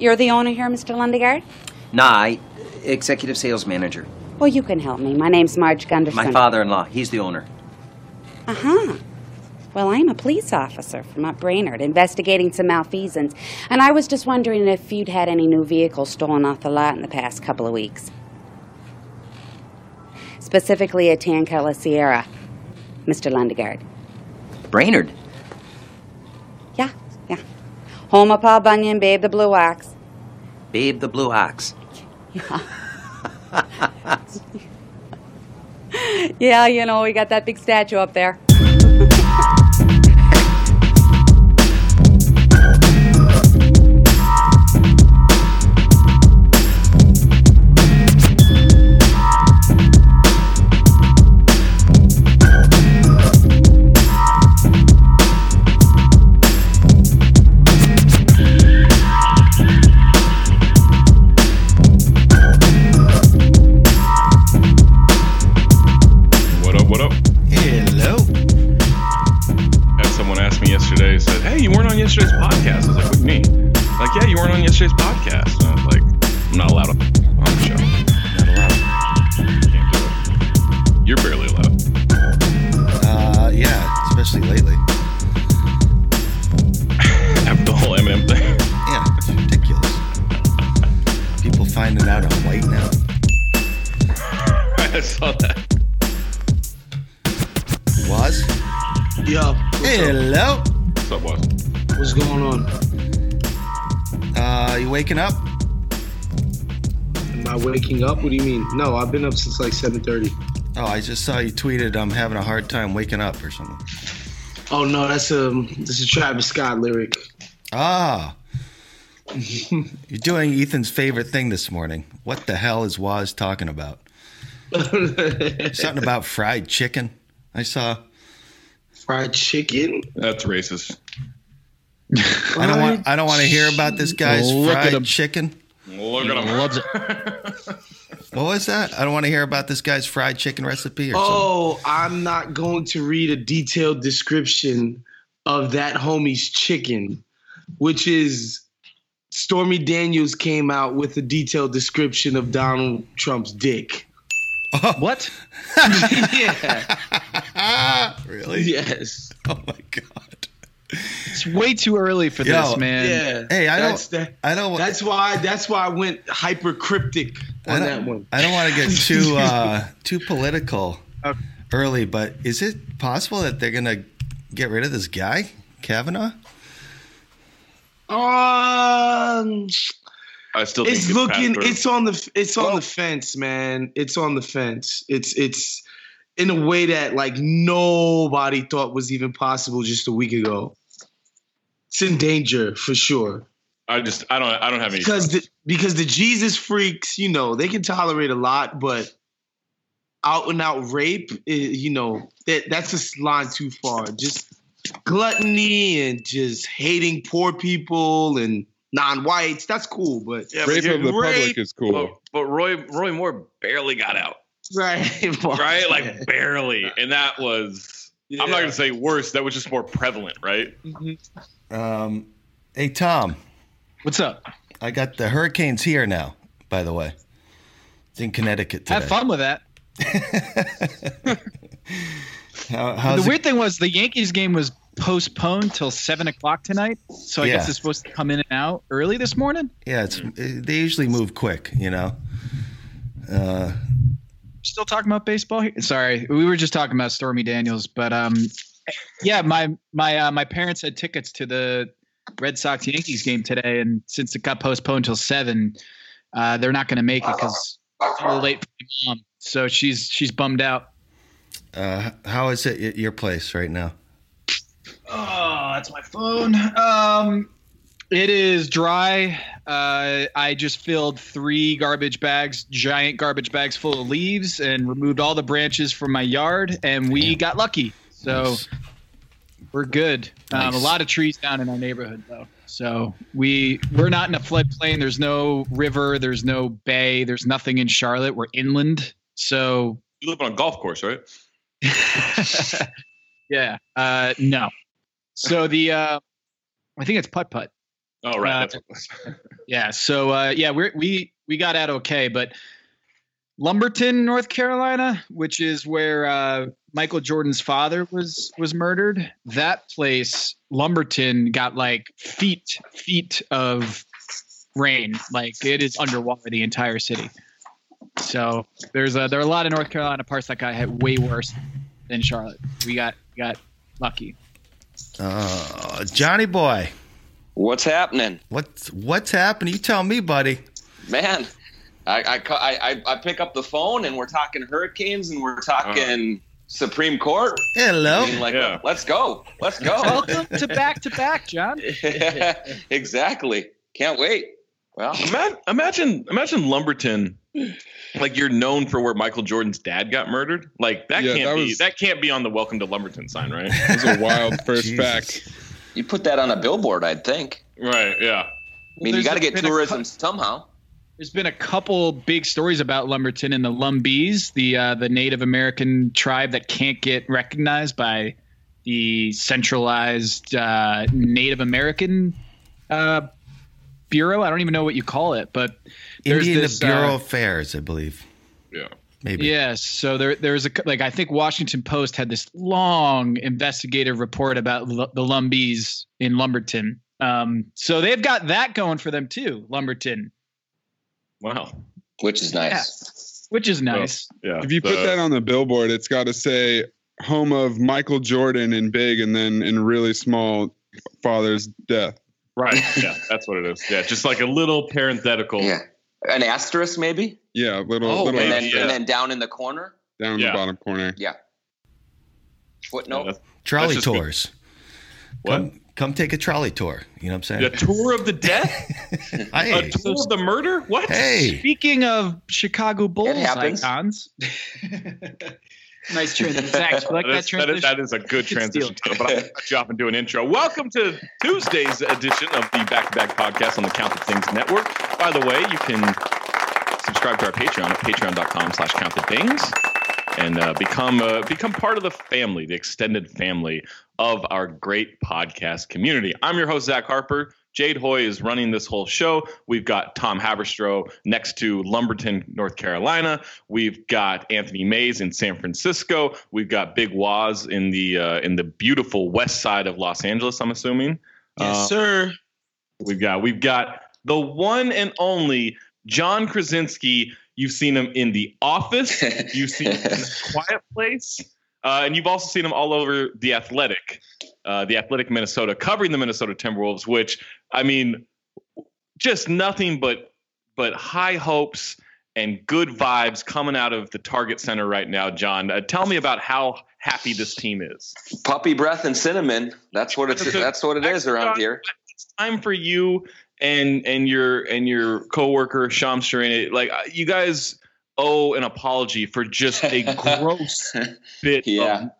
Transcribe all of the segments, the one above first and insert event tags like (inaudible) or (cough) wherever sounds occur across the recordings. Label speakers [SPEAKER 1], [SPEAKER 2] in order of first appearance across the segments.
[SPEAKER 1] You're the owner here, Mr. Lundegaard?
[SPEAKER 2] Nah, I, executive sales manager.
[SPEAKER 1] Well, you can help me. My name's Marge Gunderson.
[SPEAKER 2] My father-in-law. He's the owner.
[SPEAKER 1] Uh huh. Well, I'm a police officer from up Brainerd, investigating some malfeasance, and I was just wondering if you'd had any new vehicles stolen off the lot in the past couple of weeks. Specifically a tan color Sierra, Mr. Lundegaard.
[SPEAKER 2] Brainerd.
[SPEAKER 1] Yeah, yeah. Home of Paul Bunyan, Babe the Blue Ox.
[SPEAKER 2] Babe the Blue Ox. (laughs)
[SPEAKER 1] Yeah, you know, we got that big statue up there. (laughs)
[SPEAKER 3] I
[SPEAKER 4] waking up?
[SPEAKER 5] What do you mean? No, I've been up since like 7:30.
[SPEAKER 4] Oh, I just saw you tweeted I'm having a hard time waking up or something.
[SPEAKER 5] Oh no, that's a this is a Travis Scott lyric.
[SPEAKER 4] Ah. (laughs) You're doing Ethan's favorite thing this morning. What the hell is Wos talking about? (laughs) Something about fried chicken. I saw.
[SPEAKER 5] Fried chicken.
[SPEAKER 3] That's racist.
[SPEAKER 4] I don't want. I don't want to hear about this guy's
[SPEAKER 6] Look
[SPEAKER 4] fried chicken.
[SPEAKER 3] Look at him.
[SPEAKER 6] Loves it. (laughs)
[SPEAKER 4] What was that? I don't want to hear about this guy's fried chicken recipe or something.
[SPEAKER 5] Oh, I'm not going to read a detailed description of that homie's chicken, which is Stormy Daniels came out with a detailed description of Donald Trump's dick. Oh.
[SPEAKER 6] What? (laughs) (laughs)
[SPEAKER 5] yeah.
[SPEAKER 4] Really?
[SPEAKER 5] Yes.
[SPEAKER 4] Oh my god.
[SPEAKER 6] It's way too early for
[SPEAKER 4] Yo,
[SPEAKER 6] this, man.
[SPEAKER 5] Yeah.
[SPEAKER 4] Hey, I
[SPEAKER 5] that's
[SPEAKER 4] don't.
[SPEAKER 5] That,
[SPEAKER 4] I don't.
[SPEAKER 5] that's why. That's why I went hyper cryptic
[SPEAKER 4] I
[SPEAKER 5] on
[SPEAKER 4] don't,
[SPEAKER 5] that one.
[SPEAKER 4] I don't want to get too (laughs) uh, too political
[SPEAKER 6] Okay.
[SPEAKER 4] early, but is it possible that they're gonna get rid of this guy, Kavanaugh?
[SPEAKER 5] Um,
[SPEAKER 3] I still think
[SPEAKER 5] it's
[SPEAKER 3] it's
[SPEAKER 5] looking.
[SPEAKER 3] passed.
[SPEAKER 5] It's on the. It's on
[SPEAKER 3] Well-
[SPEAKER 5] the fence, man. It's on the fence. It's it's in a way that like nobody thought was even possible just a week ago. It's in danger for sure.
[SPEAKER 3] I just I don't I don't have any.
[SPEAKER 5] because
[SPEAKER 3] trust.
[SPEAKER 5] the, because the Jesus freaks, you know, they can tolerate a lot, but out and out rape, eh, you know, that that's a line too far. Just gluttony and just hating poor people and non-whites, that's cool, but
[SPEAKER 3] yeah,
[SPEAKER 7] Rape
[SPEAKER 3] but
[SPEAKER 7] of the
[SPEAKER 3] you're-
[SPEAKER 7] public is cool.
[SPEAKER 3] But, but Roy Roy Moore barely got out,
[SPEAKER 5] right, (laughs)
[SPEAKER 3] right? Like barely, and that was. I'm not gonna say worse. That was just more prevalent, right?
[SPEAKER 4] Um, hey Tom,
[SPEAKER 6] What's up?
[SPEAKER 4] I got the hurricanes here now. By the way, it's in Connecticut today.
[SPEAKER 6] Have fun with that. (laughs)
[SPEAKER 4] How,
[SPEAKER 6] the
[SPEAKER 4] it-
[SPEAKER 6] weird thing was the Yankees game was postponed till seven o'clock tonight, so I
[SPEAKER 4] Yeah.
[SPEAKER 6] guess it's supposed to come in and out early this morning.
[SPEAKER 4] Yeah, it's they usually move quick, you know. Uh,
[SPEAKER 6] Still talking about baseball here? Sorry, we were just talking about Stormy Daniels, but um, yeah, my my uh, my parents had tickets to the Red Sox Yankees game today, and since it got postponed till seven, uh, they're not going to make it because it's a little late for my mom. So she's she's bummed out.
[SPEAKER 4] uh, how is it at your place right now?
[SPEAKER 6] Oh, that's my phone. Um, it is dry. Uh, I just filled three garbage bags, giant garbage bags full of leaves, and removed all the branches from my yard, and we
[SPEAKER 4] Damn.
[SPEAKER 6] got lucky. So
[SPEAKER 4] Nice.
[SPEAKER 6] We're good. Um, a lot of trees down in our neighborhood, though. So we we're not in a floodplain. There's no river. There's no bay. There's nothing in Charlotte. We're inland. So
[SPEAKER 3] You live on a golf course, right? (laughs)
[SPEAKER 6] yeah. Uh, no. So the uh, I think it's putt putt.
[SPEAKER 3] Oh right,
[SPEAKER 6] Uh,
[SPEAKER 3] that's what it was. (laughs)
[SPEAKER 6] Yeah. So uh, yeah, we we we got out okay, but Lumberton, North Carolina, which is where uh, Michael Jordan's father was was murdered. That place, Lumberton, got like feet feet of rain. Like it is underwater the entire city. So there's a, there are a lot of North Carolina parts that got hit way worse than Charlotte. We got we got lucky.
[SPEAKER 4] Uh, Johnny boy,
[SPEAKER 7] What's happening,
[SPEAKER 4] what's what's happening? You tell me, buddy.
[SPEAKER 7] man? I I, I I I pick up the phone and we're talking hurricanes and we're talking Supreme Court.
[SPEAKER 4] Hello.
[SPEAKER 7] I mean, like,
[SPEAKER 3] Yeah.
[SPEAKER 7] let's go, let's go. (laughs)
[SPEAKER 6] Welcome to back to back, John. (laughs)
[SPEAKER 7] exactly. Can't wait. Well,
[SPEAKER 3] Imagine, imagine Lumberton, like you're known for where Michael Jordan's dad got murdered. Like that
[SPEAKER 8] Yeah,
[SPEAKER 3] can't
[SPEAKER 8] that
[SPEAKER 3] be
[SPEAKER 8] was-
[SPEAKER 3] that can't be on the Welcome to Lumberton sign, right? (laughs)
[SPEAKER 8] It was a wild first
[SPEAKER 4] Jesus.
[SPEAKER 8] fact.
[SPEAKER 7] you put that on a billboard, I'd think.
[SPEAKER 3] right. Yeah.
[SPEAKER 7] I mean, you got to get tourism
[SPEAKER 6] cou-
[SPEAKER 7] somehow.
[SPEAKER 6] There's been a couple big stories about Lumberton and the Lumbees, the uh, the Native American tribe that can't get recognized by the centralized uh, Native American uh, bureau. I don't even know what you call it, but there's
[SPEAKER 4] Indian
[SPEAKER 6] this,
[SPEAKER 4] Bureau
[SPEAKER 6] uh,
[SPEAKER 4] of Affairs, I believe.
[SPEAKER 3] Yeah.
[SPEAKER 4] Maybe.
[SPEAKER 6] Yes. So there, there's a like I think Washington Post had this long investigative report about L- the Lumbees in Lumberton. Um, so they've got that going for them too, Lumberton,
[SPEAKER 3] Wow.
[SPEAKER 7] Which is nice.
[SPEAKER 6] which is nice.
[SPEAKER 3] Yeah.
[SPEAKER 8] If you put that on the billboard, it's got to say home of Michael Jordan in big and then in really small father's death.
[SPEAKER 3] right. (laughs) Yeah. That's what it is. Yeah. Just like a little parenthetical.
[SPEAKER 7] Yeah. An asterisk, maybe,
[SPEAKER 8] Yeah, little
[SPEAKER 3] Oh,
[SPEAKER 8] little
[SPEAKER 7] and then
[SPEAKER 3] yeah.
[SPEAKER 7] and then down in the corner.
[SPEAKER 8] down in
[SPEAKER 3] Yeah.
[SPEAKER 8] the bottom corner.
[SPEAKER 7] Yeah. Footnote.
[SPEAKER 3] Yeah,
[SPEAKER 4] Trolley
[SPEAKER 3] That's just-
[SPEAKER 4] tours.
[SPEAKER 3] What?
[SPEAKER 4] Come, come take a trolley tour. You know what I'm saying?
[SPEAKER 3] A tour of the death? (laughs)
[SPEAKER 4] Hey,
[SPEAKER 3] A tour of the murder? What?
[SPEAKER 4] hey.
[SPEAKER 6] Speaking of Chicago Bulls
[SPEAKER 7] happens.
[SPEAKER 6] icons, (laughs) nice transition. (laughs) Zach, you like
[SPEAKER 3] That
[SPEAKER 6] that,
[SPEAKER 3] is, that, is,
[SPEAKER 6] transition?
[SPEAKER 3] that is a good
[SPEAKER 6] Good
[SPEAKER 3] transition.
[SPEAKER 6] steal.
[SPEAKER 3] But I'll cut you off and do an intro. Welcome to Tuesday's edition of the Back to Back podcast on the Count the Dings Network. By the way, you can subscribe to our Patreon at patreon.com slash countthedings and uh, become uh, become part of the family, the extended family of our great podcast community. I'm your host, Zach Harper. Jade Hoy is running this whole show. We've got Tom Haberstroh next to Lumberton, North Carolina. We've got Anthony Mayes in San Francisco. We've got Big Wos in the uh, in the beautiful west side of Los Angeles. I'm assuming.
[SPEAKER 5] Yes,
[SPEAKER 3] Uh,
[SPEAKER 5] sir.
[SPEAKER 3] We've got we've got the one and only John Krasinski. You've seen him in The Office. (laughs) You've seen him in A Quiet Place, uh, and you've also seen him all over The Athletic, uh, The Athletic Minnesota, covering the Minnesota Timberwolves. Which I mean, just nothing but but high hopes and good vibes coming out of the Target Center right now. John, uh, tell me about how happy this team is.
[SPEAKER 7] Puppy breath and cinnamon. That's what it's. That's what it is around here.
[SPEAKER 3] it's time for you and and your and your coworker Shams Charania. Like uh, you guys owe an apology for just a gross (laughs) bit
[SPEAKER 7] Yeah.
[SPEAKER 3] of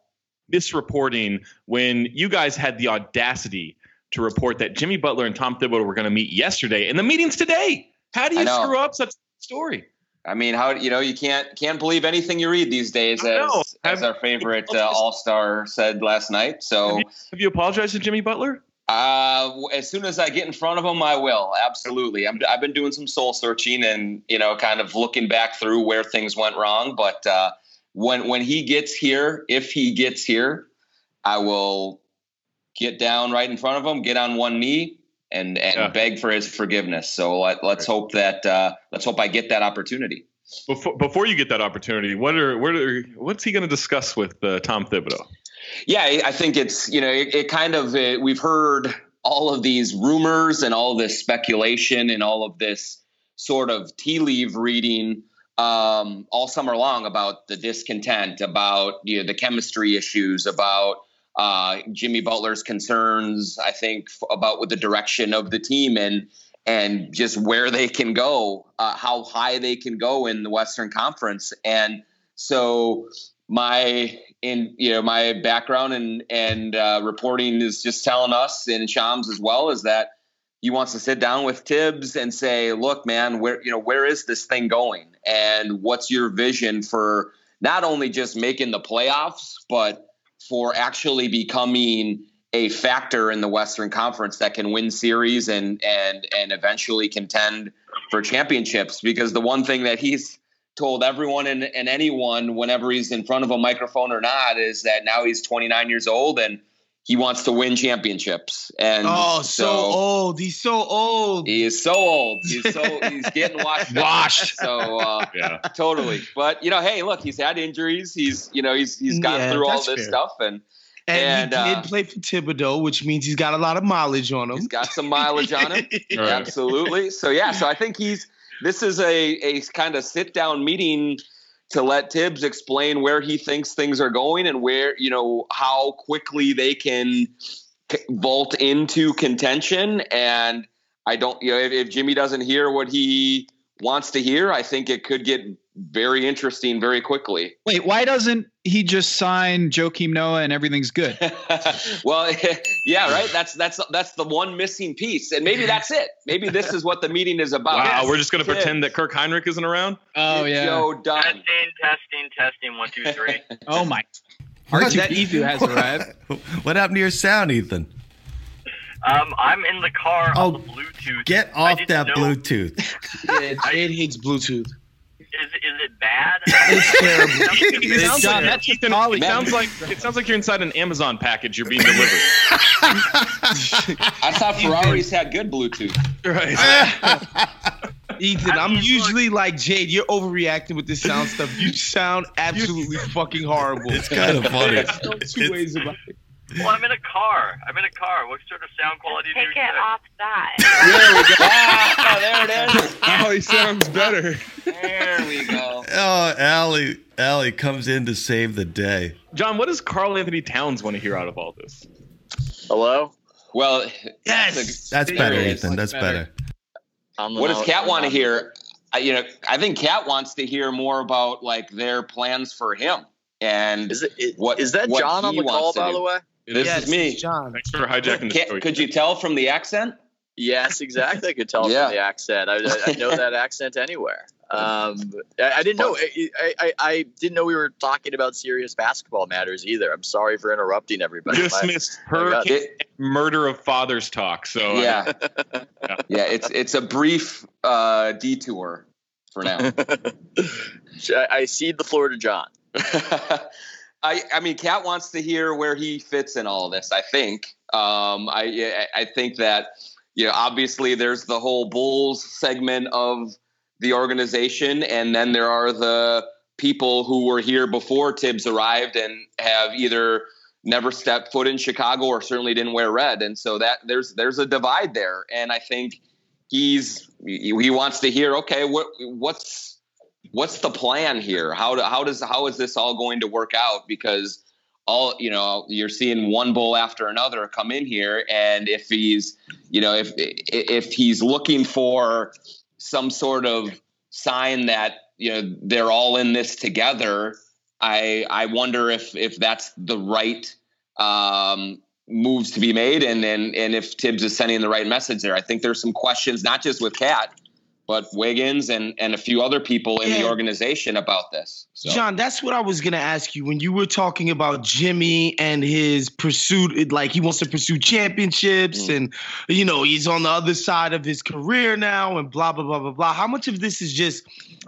[SPEAKER 3] misreporting when you guys had the audacity to report that Jimmy Butler and Tom Thibodeau were going to meet yesterday, and the meeting's today. How do you screw up such a story?
[SPEAKER 7] I mean, how you know you can't can't believe anything you read these days, as as our favorite uh, All Star said last night. So.
[SPEAKER 3] Have you, have you apologized to Jimmy Butler?
[SPEAKER 7] Uh, as soon as I get in front of him, I will. Absolutely. I'm, I've been doing some soul searching and you know, kind of looking back through where things went wrong. But uh, when when he gets here, if he gets here, I will get down right in front of him, get on one knee, and and
[SPEAKER 3] Yeah.
[SPEAKER 7] beg for his forgiveness. So let, let's hope that uh, let's hope I get that opportunity.
[SPEAKER 3] Before before you get that opportunity, what are what are what's he going to discuss with uh, Tom Thibodeau?
[SPEAKER 7] Yeah, I think it's you know it, it kind of uh we've heard all of these rumors and all this speculation and all of this sort of tea leaf reading um, all summer long about the discontent, about you know the chemistry issues, about uh, Jimmy Butler's concerns. I think f- about with the direction of the team and and just where they can go, uh, how high they can go in the Western Conference, and so my in you know my background and and uh, reporting is just telling us and Shams as well is that he wants to sit down with Thibs and say, look, man, where you know where is this thing going, and what's your vision for not only just making the playoffs, but for actually becoming a factor in the Western Conference that can win series and and and eventually contend for championships. Because the one thing that he's told everyone and, and anyone whenever he's in front of a microphone or not is that now he's 29 years old and he wants to win championships. And
[SPEAKER 5] Oh, so, old. He's so old.
[SPEAKER 7] he is so old. He's so (laughs) he's getting washed. up.
[SPEAKER 3] Washed.
[SPEAKER 7] So uh,
[SPEAKER 3] Yeah.
[SPEAKER 7] totally. But you know, hey, look, he's had injuries. He's you know he's he's gone
[SPEAKER 5] Yeah,
[SPEAKER 7] through all this
[SPEAKER 5] fair.
[SPEAKER 7] stuff and
[SPEAKER 5] And,
[SPEAKER 7] And,
[SPEAKER 5] he
[SPEAKER 7] uh,
[SPEAKER 5] did play for Thibodeau, which means he's got a lot of mileage on him.
[SPEAKER 7] he's got some mileage on him. (laughs)
[SPEAKER 3] Right.
[SPEAKER 7] Absolutely. So yeah, so I think he's this is a a kind of sit down meeting to let Thibs explain where he thinks things are going and where you know how quickly they can vault into contention. And I don't, you know, if, if Jimmy doesn't hear what he wants to hear, I think it could get very interesting very quickly.
[SPEAKER 6] Wait, why doesn't he just signed Joakim Noah and everything's good? (laughs)
[SPEAKER 7] well, (laughs) yeah, right. That's that's that's the one missing piece, and maybe that's it. Maybe this is what the meeting is about.
[SPEAKER 3] Wow, we're just going to pretend that Kirk Hinrich isn't around.
[SPEAKER 6] Oh
[SPEAKER 7] Get
[SPEAKER 6] yeah.
[SPEAKER 7] Joe done.
[SPEAKER 9] Testing, testing, testing. One, two, three. (laughs)
[SPEAKER 6] Oh my.
[SPEAKER 4] What?
[SPEAKER 6] R2D2 has arrived.
[SPEAKER 4] What happened to your sound, Ethan?
[SPEAKER 9] Um, I'm in the car
[SPEAKER 4] Oh,
[SPEAKER 9] on the Bluetooth.
[SPEAKER 4] Get off that
[SPEAKER 9] know-
[SPEAKER 4] Bluetooth.
[SPEAKER 5] Yeah, Jade hates Bluetooth.
[SPEAKER 9] Is is it bad? (laughs)
[SPEAKER 5] It's terrible.
[SPEAKER 3] It sounds
[SPEAKER 6] John,
[SPEAKER 3] like,
[SPEAKER 6] that's just
[SPEAKER 3] it
[SPEAKER 6] Ollie.
[SPEAKER 3] sounds like it sounds like you're inside an Amazon package. You're being delivered. (laughs)
[SPEAKER 7] I thought Ferraris had good Bluetooth.
[SPEAKER 3] right. (laughs)
[SPEAKER 5] Ethan,
[SPEAKER 9] I
[SPEAKER 5] I'm
[SPEAKER 9] mean,
[SPEAKER 5] usually like Jade. You're overreacting with this sound stuff. You sound absolutely fucking horrible.
[SPEAKER 4] It's kind of funny.
[SPEAKER 5] There's no two
[SPEAKER 4] It's-
[SPEAKER 5] ways about it.
[SPEAKER 9] Well, I'm in a car. I'm in a car. What sort of sound quality do you
[SPEAKER 10] Take it
[SPEAKER 9] expect?
[SPEAKER 10] off that.
[SPEAKER 7] There we go. (laughs) Ah, there it is.
[SPEAKER 8] Oh, he sounds better.
[SPEAKER 7] There we go.
[SPEAKER 4] Oh, Allie, Allie comes in to save the day.
[SPEAKER 3] John, what does Karl-Anthony Towns want to hear out of all this?
[SPEAKER 11] Hello.
[SPEAKER 7] Well,
[SPEAKER 5] Yes.
[SPEAKER 4] That's better. Ethan. That's better.
[SPEAKER 11] I'm
[SPEAKER 7] what does
[SPEAKER 11] not-
[SPEAKER 7] KAT want to hear? I, you know, I think KAT wants to hear more about like their plans for him and
[SPEAKER 11] Is it? Is,
[SPEAKER 7] What-
[SPEAKER 11] is that
[SPEAKER 7] what
[SPEAKER 11] John on the call? By
[SPEAKER 7] do.
[SPEAKER 11] the way.
[SPEAKER 7] This
[SPEAKER 5] yes,
[SPEAKER 7] is me.
[SPEAKER 5] John.
[SPEAKER 3] Thanks for hijacking the
[SPEAKER 7] KAT,
[SPEAKER 3] show.
[SPEAKER 7] could you tell from the accent?
[SPEAKER 11] Yes, exactly. I could tell
[SPEAKER 7] Yeah.
[SPEAKER 11] from the accent. I, I, I know that accent anywhere. Um, I, I didn't know. I, I, I didn't know we were talking about serious basketball matters either. I'm sorry for interrupting everybody.
[SPEAKER 3] just
[SPEAKER 11] My-
[SPEAKER 3] missed
[SPEAKER 11] my God.
[SPEAKER 3] hurricane murder of fathers talk? So uh,
[SPEAKER 7] yeah,
[SPEAKER 3] Yeah.
[SPEAKER 7] yeah. It's it's a brief uh, detour for now. (laughs)
[SPEAKER 11] I, I cede the floor to John. (laughs)
[SPEAKER 7] I I mean, KAT wants to hear where he fits in all this. I think. Um, I I think that you know obviously there's the whole Bulls segment of the organization, and then there are the people who were here before Thibs arrived and have either never stepped foot in Chicago or certainly didn't wear red, and so that there's there's a divide there, and I think he's he wants to hear okay what what's what's the plan here how do, how does how is this all going to work out because all you know you're seeing one bull after another come in here and if he's you know if if he's looking for some sort of sign that you know they're all in this together i i wonder if if that's the right um moves to be made and and and if Thibs is sending the right message there. I think there's some questions not just with KAT but Wiggins and and a few other people in the organization about this. So.
[SPEAKER 5] John, that's what I was gonna ask you when you were talking about Jimmy and his pursuit. Like he wants to pursue championships,
[SPEAKER 7] Mm.
[SPEAKER 5] and you know he's on the other side of his career now, and blah blah blah blah blah. How much of this is just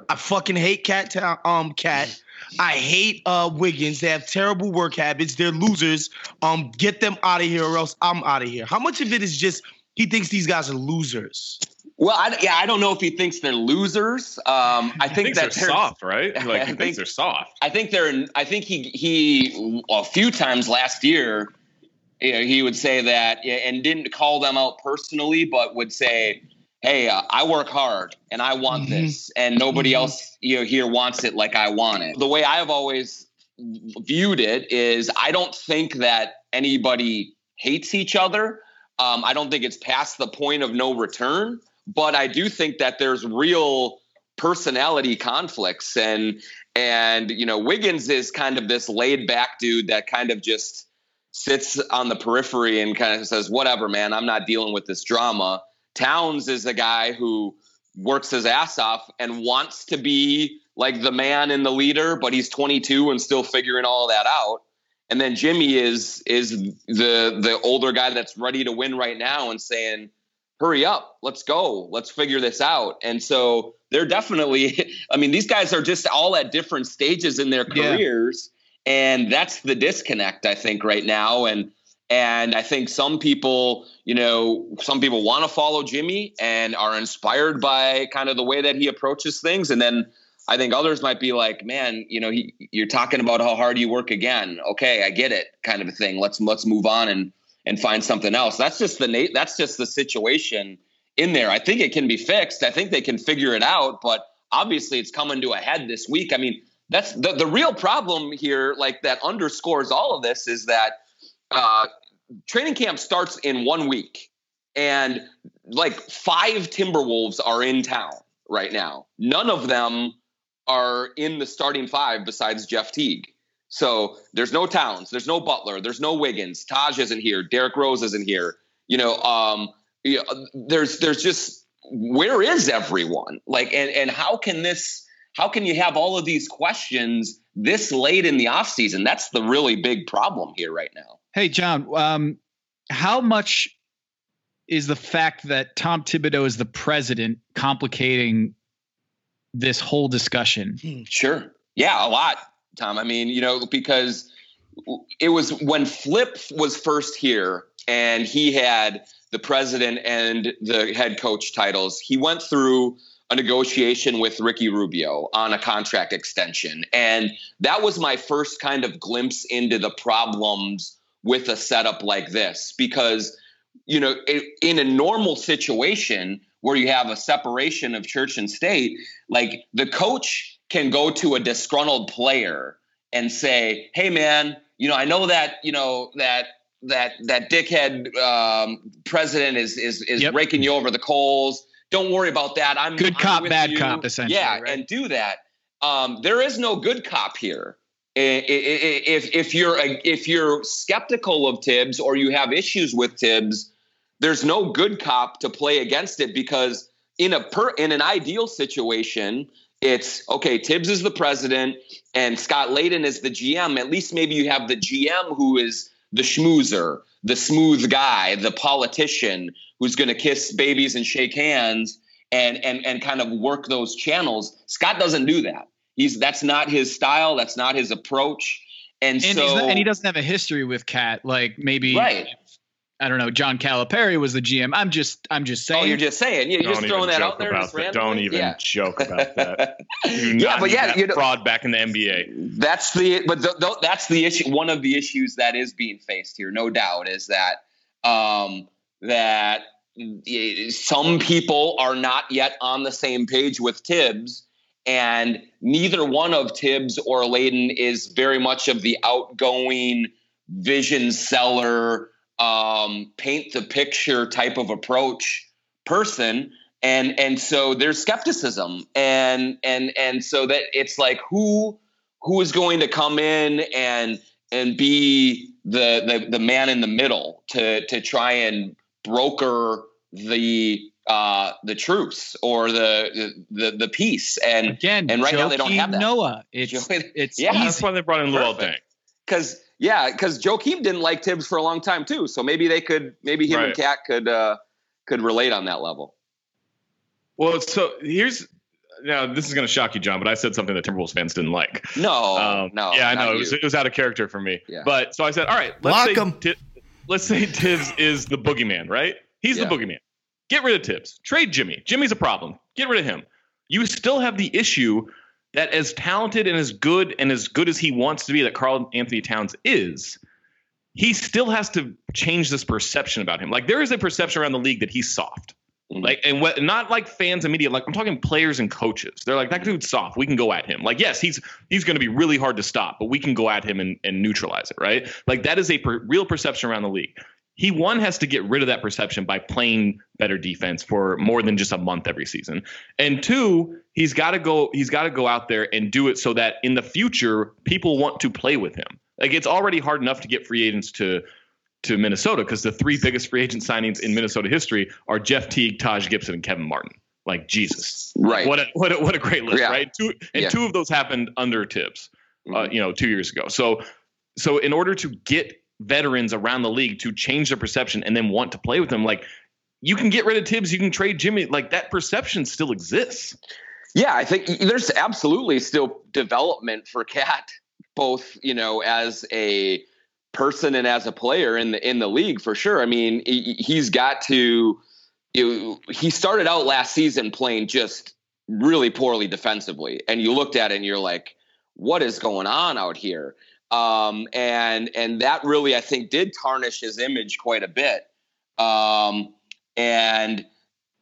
[SPEAKER 5] I fucking hate KAT Town, um KAT. I hate uh Wiggins. They have terrible work habits. They're losers. Um, get them out of here, or else I'm out of here. How much of it is just he thinks these guys are losers?
[SPEAKER 7] Well, I, yeah, I don't know if he thinks they're losers. Um, I think
[SPEAKER 3] Things
[SPEAKER 7] that
[SPEAKER 3] are
[SPEAKER 7] they're
[SPEAKER 3] soft, right? (laughs) Like
[SPEAKER 7] I
[SPEAKER 3] he thinks
[SPEAKER 7] think-
[SPEAKER 3] they're soft.
[SPEAKER 7] I think they're. I think he he a few times last year, you know, he would say that and didn't call them out personally, but would say, "Hey, uh, I work hard and I want
[SPEAKER 5] Mhm.
[SPEAKER 7] this, and nobody
[SPEAKER 5] Mhm.
[SPEAKER 7] else you know here wants it like I want it." The way I've always viewed it is, I don't think that anybody hates each other. Um, I don't think it's past the point of no return, but I do think that there's real personality conflicts and and you know Wiggins is kind of this laid back dude that kind of just sits on the periphery and kind of says whatever man I'm not dealing with this drama. Towns is a guy who works his ass off and wants to be like the man and the leader but he's 22 and still figuring all that out. and then Jimmy is is the the older guy that's ready to win right now and saying, "Hurry up, let's go, let's figure this out." And so they're definitely. (laughs) I mean, these guys are just all at different stages in their
[SPEAKER 6] Yeah.
[SPEAKER 7] careers, and that's the disconnect I think right now. And and I think some people, you know, some people want to follow Jimmy and are inspired by kind of the way that he approaches things. And then I think others might be like, man, you know, he, you're talking about how hard you work again. Okay, I get it, kind of a thing. Let's let's move on and and find something else. That's just the that's just the situation in there. I think it can be fixed. I think they can figure it out, but obviously it's coming to a head this week. I mean, that's the the real problem here, like that underscores all of this, is that uh, training camp starts in one week, and like five Timberwolves are in town right now. None of them are in the starting five besides Jeff Teague. So there's no Towns, there's no Butler, there's no Wiggins, Taj isn't here, Derrick Rose isn't here. You know, um, you know, there's there's just where is everyone? Like, and and how can this? How can you have all of these questions this late in the offseason? That's the really big problem here right now.
[SPEAKER 6] Hey, John, um, how much is the fact that Tom Thibodeau is the president complicating this whole discussion?
[SPEAKER 7] Sure. Yeah, a lot, Tom. I mean, you know, because it was when Flip was first here and he had the president and the head coach titles, he went through a negotiation with Ricky Rubio on a contract extension. And that was my first kind of glimpse into the problems with a setup like this because you know in a normal situation where you have a separation of church and state like the coach can go to a disgruntled player and say hey man you know i know that you know that that that dickhead um, president is is is
[SPEAKER 6] Yep.
[SPEAKER 7] raking you over the coals don't worry about that i'm
[SPEAKER 6] Good
[SPEAKER 7] I'm
[SPEAKER 6] cop, bad
[SPEAKER 7] you.
[SPEAKER 6] cop, essentially,
[SPEAKER 7] yeah
[SPEAKER 6] right?
[SPEAKER 7] and do that um, there is no good cop here if if you're a, if you're skeptical of Thibs or you have issues with Thibs, there's no good cop to play against it because in a per in an ideal situation, it's okay. Thibs is the president and Scott Layden is the GM. At least maybe you have the GM who is the schmoozer, the smooth guy, the politician who's going to kiss babies and shake hands and and and kind of work those channels. Scott doesn't do that. He's that's not his style. That's not his approach. And,
[SPEAKER 6] And,
[SPEAKER 7] so
[SPEAKER 6] not, and he doesn't have a history with KAT. Like maybe
[SPEAKER 7] Right.
[SPEAKER 6] I don't know. John Calipari was the GM. I'm just I'm just saying.
[SPEAKER 7] Oh, you're just saying. You're
[SPEAKER 3] Don't
[SPEAKER 7] just throwing that out there.
[SPEAKER 3] about that. Don't even
[SPEAKER 7] Yeah.
[SPEAKER 3] joke about that. You (laughs) do
[SPEAKER 7] Yeah, but yeah, you know-
[SPEAKER 3] fraud back in the NBA.
[SPEAKER 7] That's the but th- th- that's the issue. One of the issues that is being faced here, no doubt, is that um, that some people are not yet on the same page with Thibs, and neither one of Thibs or Layden is very much of the outgoing vision seller, um, paint the picture type of approach person. And and so there's skepticism, and and and so that it's like who who is going to come in and and be the the, the man in the middle to to try and broker the uh the truce or the the the peace and
[SPEAKER 6] Again,
[SPEAKER 7] and right now they don't have that.
[SPEAKER 6] Noah. It's
[SPEAKER 7] Joakim-
[SPEAKER 6] it's
[SPEAKER 7] Yeah,
[SPEAKER 6] easy.
[SPEAKER 3] That's why they brought in Luol Deng.
[SPEAKER 7] Because yeah because Joakim didn't like Thibs for a long time too so maybe they could maybe him and
[SPEAKER 3] Right.
[SPEAKER 7] KAT could uh could relate on that level
[SPEAKER 3] Well, so here's now this is going to shock you, John, but I said something that Timberwolves fans didn't like.
[SPEAKER 7] no
[SPEAKER 3] Um,
[SPEAKER 7] no
[SPEAKER 3] yeah, I know it was, it was out of character for me.
[SPEAKER 7] Yeah.
[SPEAKER 3] But so I said, all right, let's
[SPEAKER 4] Block
[SPEAKER 3] say
[SPEAKER 4] him.
[SPEAKER 3] Let's say Thibs is the boogeyman, right? He's
[SPEAKER 7] Yeah.
[SPEAKER 3] the boogeyman. Get rid of Thibs. Trade Jimmy. Jimmy's a problem. Get rid of him. You still have the issue that as talented and as good and as good as he wants to be, that Karl-Anthony Towns is, he still has to change this perception about him. Like there is a perception around the league that he's soft.
[SPEAKER 7] Mhm.
[SPEAKER 3] Like and what not like fans and media, like I'm talking players and coaches. They're like, that dude's soft. We can go at him. Like, yes, he's he's gonna be really hard to stop, but we can go at him and, and neutralize it, right? Like that is a per, real perception around the league. He one has to get rid of that perception by playing better defense for more than just a month every season. And two, he's got to go he's got to go out there and do it so that in the future people want to play with him. Like it's already hard enough to get free agents to to Minnesota because the three biggest free agent signings in Minnesota history are Jeff Teague, Taj Gibson, and Kevin Martin. Like Jesus,
[SPEAKER 7] right
[SPEAKER 3] what a what a, what a great list,
[SPEAKER 7] Yeah.
[SPEAKER 3] right? Two and
[SPEAKER 7] Yeah.
[SPEAKER 3] two of those happened under Thibs, uh,
[SPEAKER 7] Mhm.
[SPEAKER 3] you know, two years ago. So so in order to get veterans around the league to change their perception and then want to play with them, like you can get rid of Thibs, you can trade Jimmy. Like that perception still exists.
[SPEAKER 7] Yeah, I think there's absolutely still development for KAT, both you know as a person and as a player in the in the league for sure. I mean, he, he's got to. He started out last season playing just really poorly defensively, and you looked at it and you're like, "What is going on out here?" Um, and and that really, I think, did tarnish his image quite a bit. Um, and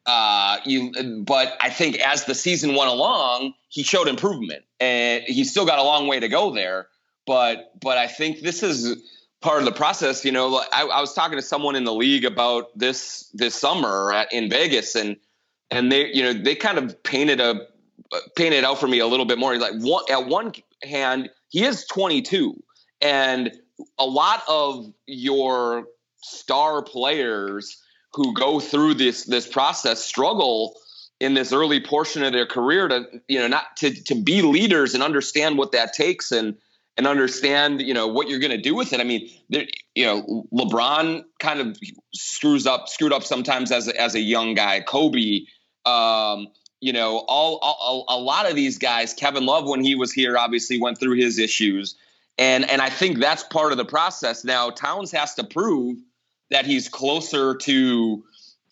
[SPEAKER 7] uh, you, but I think as the season went along, he showed improvement, and he's still got a long way to go there. But but I think this is part of the process. You know, I, I was talking to someone in the league about this this summer at, in Vegas, and and they you know they kind of painted a painted out for me a little bit more. Like one, at one hand, he is 22, and a lot of your star players who go through this this process struggle in this early portion of their career to you know not to to be leaders and understand what that takes and and understand you know what you're going to do with it. I mean, there, you know, LeBron kind of screws up screwed up sometimes as a, as a young guy. Kobe, um, you know, all, all a lot of these guys. Kevin Love, when he was here, obviously went through his issues, and and I think that's part of the process. Now Towns has to prove that he's closer to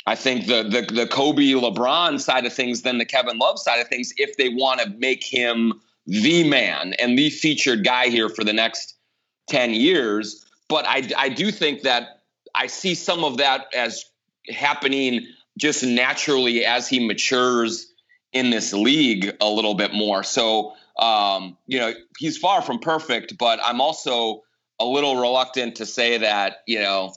[SPEAKER 7] I think the the the Kobe LeBron side of things than the Kevin Love side of things if they want to make him the man and the featured guy here for the next 10 years but I I do think that I see some of that as happening just naturally as he matures in this league a little bit more so um, you know he's far from perfect but I'm also a little reluctant to say that you know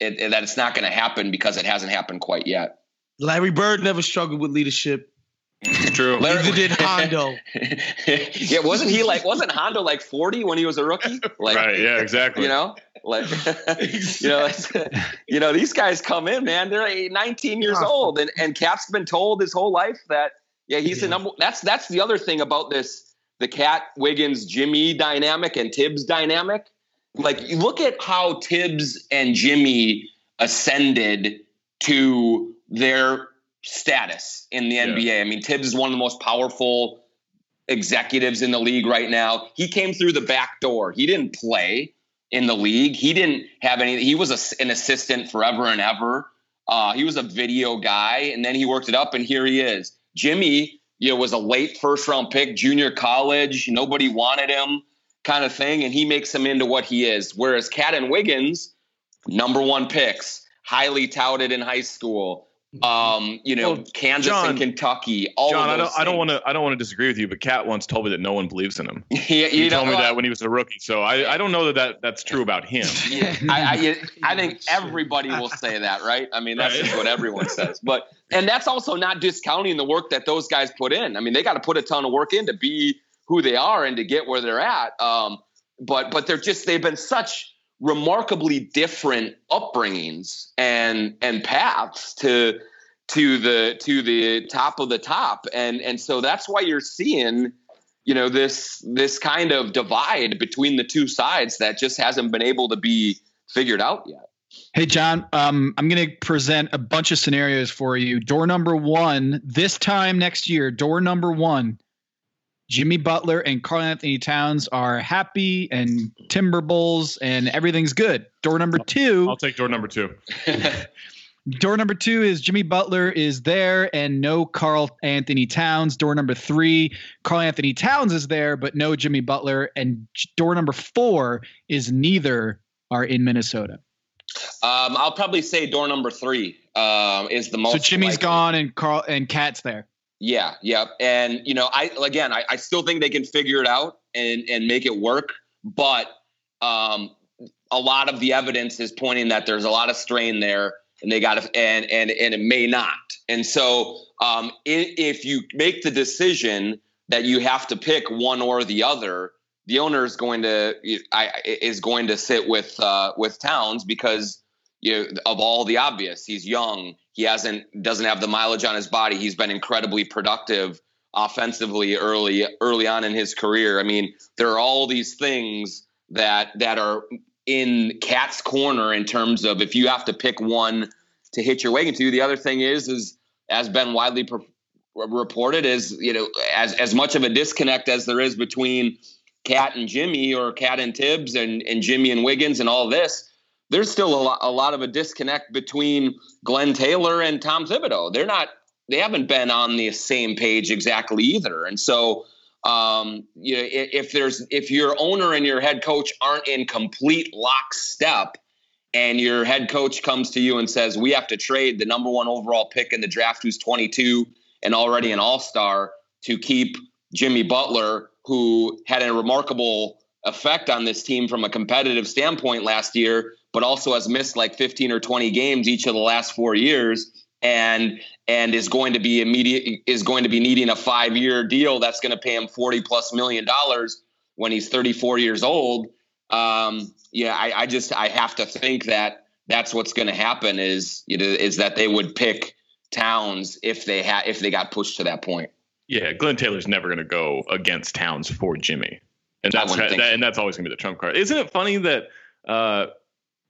[SPEAKER 7] it, it, that it's not going to happen because it hasn't happened quite yet.
[SPEAKER 5] Larry Bird never struggled with leadership. (laughs)
[SPEAKER 3] True.
[SPEAKER 5] Larry Neither did Hondo. (laughs)
[SPEAKER 7] yeah, wasn't he like? Wasn't Hondo like forty when he was a rookie? Like,
[SPEAKER 3] right. Yeah. Exactly.
[SPEAKER 7] You know, like, (laughs) you know, you know, these guys come in, man. They're 19 years old, and and KAT's been told his whole life that yeah, he's yeah. the number. That's that's the other thing about this the KAT Wiggins Jimmy dynamic and Thibs dynamic like look at how Thibs and Jimmy ascended to their status in the yeah. NBA. I mean, Thibs is one of the most powerful executives in the league right now. He came through the back door. He didn't play in the league. He didn't have any. He was a, an assistant forever and ever. Uh, he was a video guy, and then he worked it up, and here he is. Jimmy, you know, was a late first round pick, junior college. Nobody wanted him kind of thing, and he makes him into what he is. Whereas KAT and Wiggins, number one picks, highly touted in high school. Um, you know, well, Kansas John, and Kentucky. All
[SPEAKER 3] John,
[SPEAKER 7] I
[SPEAKER 3] don't, I don't want to, I don't want to disagree with you, but KAT once told me that no one believes in him. (laughs)
[SPEAKER 7] yeah,
[SPEAKER 3] he told me that when he was a rookie. So I, I don't know that, that that's true about him. (laughs)
[SPEAKER 7] yeah, I, I, I, think everybody will say that, right? I mean, that's right. just what everyone (laughs) says. But and that's also not discounting the work that those guys put in. I mean, they got to put a ton of work in to be who they are and to get where they're at. Um, but but they're just they've been such remarkably different upbringings and and paths to to the to the top of the top and and so that's why you're seeing you know this this kind of divide between the two sides that just hasn't been able to be figured out yet
[SPEAKER 6] Hey, John, um, I'm going to present a bunch of scenarios for you. Door number one, this time next year, door number one, Jimmy Butler and Karl-Anthony Towns are happy and Timber Bulls and everything's good. Door number two.
[SPEAKER 3] I'll take door number two. (laughs)
[SPEAKER 6] door number two is Jimmy Butler is there and no Karl-Anthony Towns. Door number three, Karl-Anthony Towns is there, but no Jimmy Butler. And door number four is neither are in Minnesota.
[SPEAKER 7] Um, I'll probably say door number three um, is the most.
[SPEAKER 6] So Jimmy's
[SPEAKER 7] likely.
[SPEAKER 6] gone and Karl and KAT's there.
[SPEAKER 7] Yeah, yeah, and you know, I again, I, I still think they can figure it out and and make it work, but um, a lot of the evidence is pointing that there's a lot of strain there, and they got to, and and and it may not. And so, um, if, you make the decision that you have to pick one or the other, the owner is going to I, is going to sit with uh, with Towns because you know, of all the obvious. He's young. He hasn't doesn't have the mileage on his body. He's been incredibly productive offensively early early on in his career. I mean, there are all these things that that are in KAT's corner in terms of if you have to pick one to hit your wagon to. The other thing is is as been widely per- reported is you know as as much of a disconnect as there is between KAT and Jimmy or KAT and Thibs and and Jimmy and Wiggins and all this. There's still a lot, a lot of a disconnect between Glen Taylor and Tom Thibodeau. They're not they haven't been on the same page exactly either. And so um, you know, if there's if your owner and your head coach aren't in complete lockstep, and your head coach comes to you and says, "We have to trade the number one overall pick in the draft, who's 22 and already an All Star, to keep Jimmy Butler, who had a remarkable effect on this team from a competitive standpoint last year, but also has missed like 15 or 20 games each of the last four years." and and is going to be immediate is going to be needing a five year deal that's going to pay him 40 plus million dollars when he's 34 years old um, yeah I, I just i have to think that that's what's going to happen is you know is that they would pick towns if they had if they got pushed to that point
[SPEAKER 3] Yeah, Glen Taylor's never going to go against Towns for Jimmy, and that's that, and that's always going to be the trump card. Isn't it funny that uh,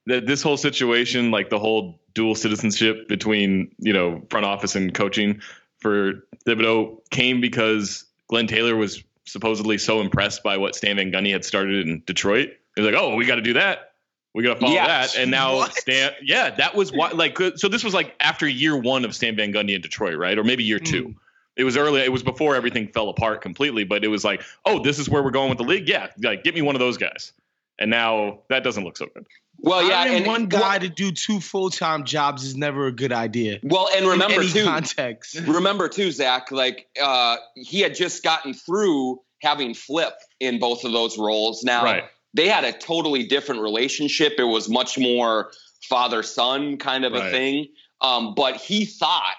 [SPEAKER 3] that this whole situation, like the whole dual citizenship between you know front office and coaching for Thibodeau, came because Glen Taylor was supposedly so impressed by what Stan Van Gundy had started in Detroit. He's like, "Oh, we got to do that. We got to follow
[SPEAKER 7] Yeah.
[SPEAKER 3] that." And now
[SPEAKER 5] What?
[SPEAKER 3] Stan, yeah, that was what like uh, so. This was like after year one of Stan Van Gundy in Detroit, right, or maybe year two. Mm. It was early. It was before everything fell apart completely. But it was like, oh, this is where we're going with the league. Yeah, like get me one of those guys. And now that doesn't look so good.
[SPEAKER 7] Well yeah and
[SPEAKER 5] one guy to do two full time jobs is never a good idea.
[SPEAKER 7] well and remember
[SPEAKER 5] in any
[SPEAKER 7] too
[SPEAKER 5] context. (laughs)
[SPEAKER 7] remember too, Zach, like uh, he had just gotten through having Flip in both of those roles. Now
[SPEAKER 3] Right.
[SPEAKER 7] they had a totally different relationship. It was much more father son kind of a thing. Um, but he thought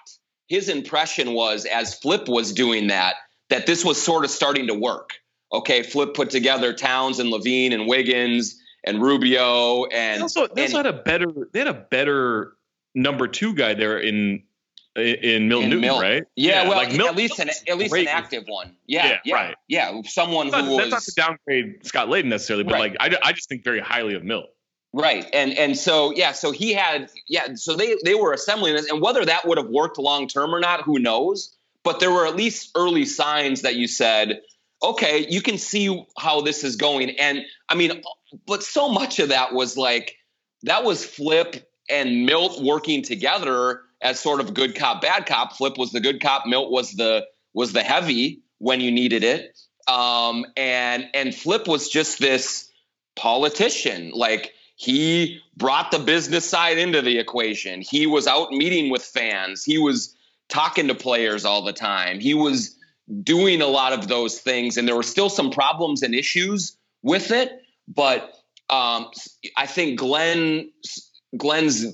[SPEAKER 7] his impression was as Flip was doing that, that this was sort of starting to work. Okay, Flip put together Towns and LaVine and Wiggins and Rubio
[SPEAKER 3] They
[SPEAKER 7] and
[SPEAKER 3] also, they also
[SPEAKER 7] and-
[SPEAKER 3] had a better. They had a better number two guy there in in Milton Newton, right?
[SPEAKER 7] Yeah, well,
[SPEAKER 3] like Milt-
[SPEAKER 7] at least an at least an active one. Yeah,
[SPEAKER 3] Yeah,
[SPEAKER 7] yeah,
[SPEAKER 3] right.
[SPEAKER 7] yeah. Someone
[SPEAKER 3] That's
[SPEAKER 7] who
[SPEAKER 3] not, that's not to downgrade Scott Layden necessarily, but
[SPEAKER 7] Right.
[SPEAKER 3] like I, I just think very highly of Milt.
[SPEAKER 7] Right. And and so yeah, so he had yeah, so they they were assembling this and whether that would have worked long term or not, who knows? But there were at least early signs that you said, okay, you can see how this is going. And I mean, but so much of that was like that was Flip and Milt working together as sort of good cop, bad cop. Flip was the good cop, Milt was the was the heavy when you needed it. Um, and and Flip was just this politician. Like he brought the business side into the equation. He was out meeting with fans. He was talking to players all the time. He was doing a lot of those things, and there were still some problems and issues with it. But um, I think Glen Glen's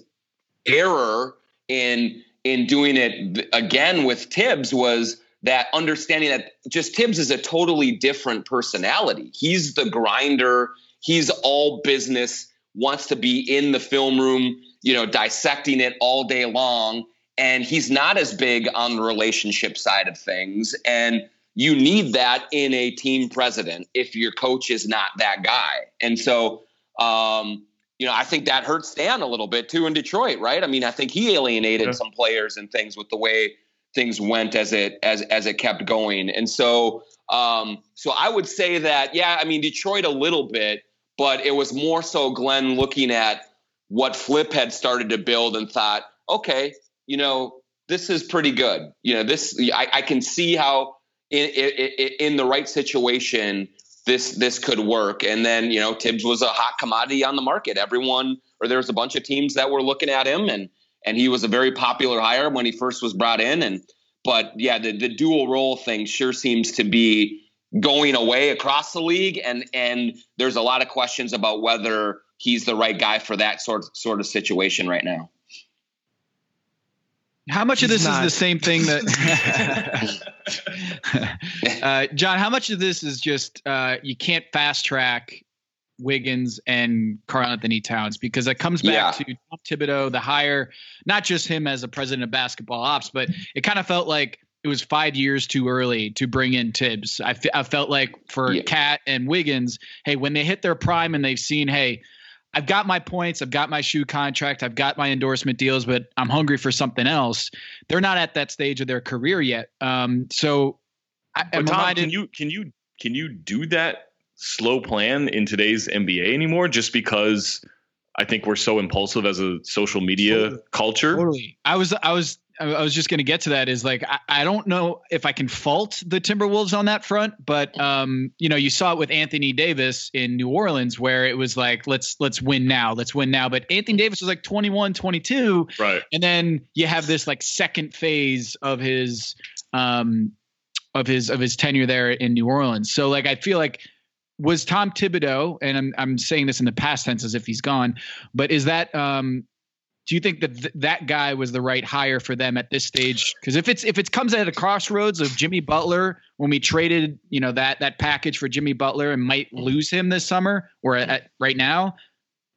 [SPEAKER 7] error in in doing it again with Thibs was that understanding that just Thibs is a totally different personality. He's the grinder. He's all business. Wants to be in the film room, you know, dissecting it all day long. And he's not as big on the relationship side of things. And you need that in a team president if your coach is not that guy. And so, um, you know, I think that hurts Stan a little bit too in Detroit, right? I mean, I think he alienated
[SPEAKER 3] Yeah.
[SPEAKER 7] some players and things with the way things went as it as as it kept going. And so, um, so I would say that, yeah, I mean, Detroit a little bit, but it was more so Glen looking at what Flip had started to build and thought, okay, you know, this is pretty good. You know, this I, I can see how in, in in the right situation this this could work. And then you know, Thibs was a hot commodity on the market. Everyone or there was a bunch of teams that were looking at him, and and he was a very popular hire when he first was brought in. And but yeah, the the dual role thing sure seems to be going away across the league, and and there's a lot of questions about whether he's the right guy for that sort sort of situation right now.
[SPEAKER 6] How much of this
[SPEAKER 5] not.
[SPEAKER 6] is the same thing that, (laughs) (laughs) uh, John? How much of this is just uh, you can't fast track Wiggins and Karl-Anthony Towns because it comes back
[SPEAKER 7] Yeah.
[SPEAKER 6] to Tom Thibodeau, the hire, not just him as a president of basketball ops, but it kind of felt like it was five years too early to bring in Thibs. I, f- I felt like for
[SPEAKER 7] Yeah.
[SPEAKER 6] KAT and Wiggins, hey, when they hit their prime and they've seen, hey, I've got my points, I've got my shoe contract, I've got my endorsement deals, but I'm hungry for something else. They're not at that stage of their career yet. Um, so I, I'm
[SPEAKER 3] But Tom,
[SPEAKER 6] reminded.
[SPEAKER 3] can you can you can you do that slow plan in today's NBA anymore? Just because I think we're so impulsive as a social media culture.
[SPEAKER 6] Totally. I was I was I was just going to get to that is like I, I don't know if I can fault the Timberwolves on that front, but um you know you saw it with Anthony Davis in New Orleans where it was like let's let's win now, let's win now, but Anthony Davis was like 21, 22
[SPEAKER 3] Right.
[SPEAKER 6] and then you have this like second phase of his um of his of his tenure there in New Orleans. So like I feel like was Tom Thibodeau, and I'm I'm saying this in the past tense as if he's gone, but is that um do you think that th- that guy was the right hire for them at this stage? Because if it's if it comes at a crossroads of Jimmy Butler when we traded you know that that package for Jimmy Butler and might lose him this summer or at, at right now,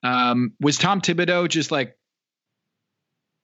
[SPEAKER 6] um, was Tom Thibodeau just like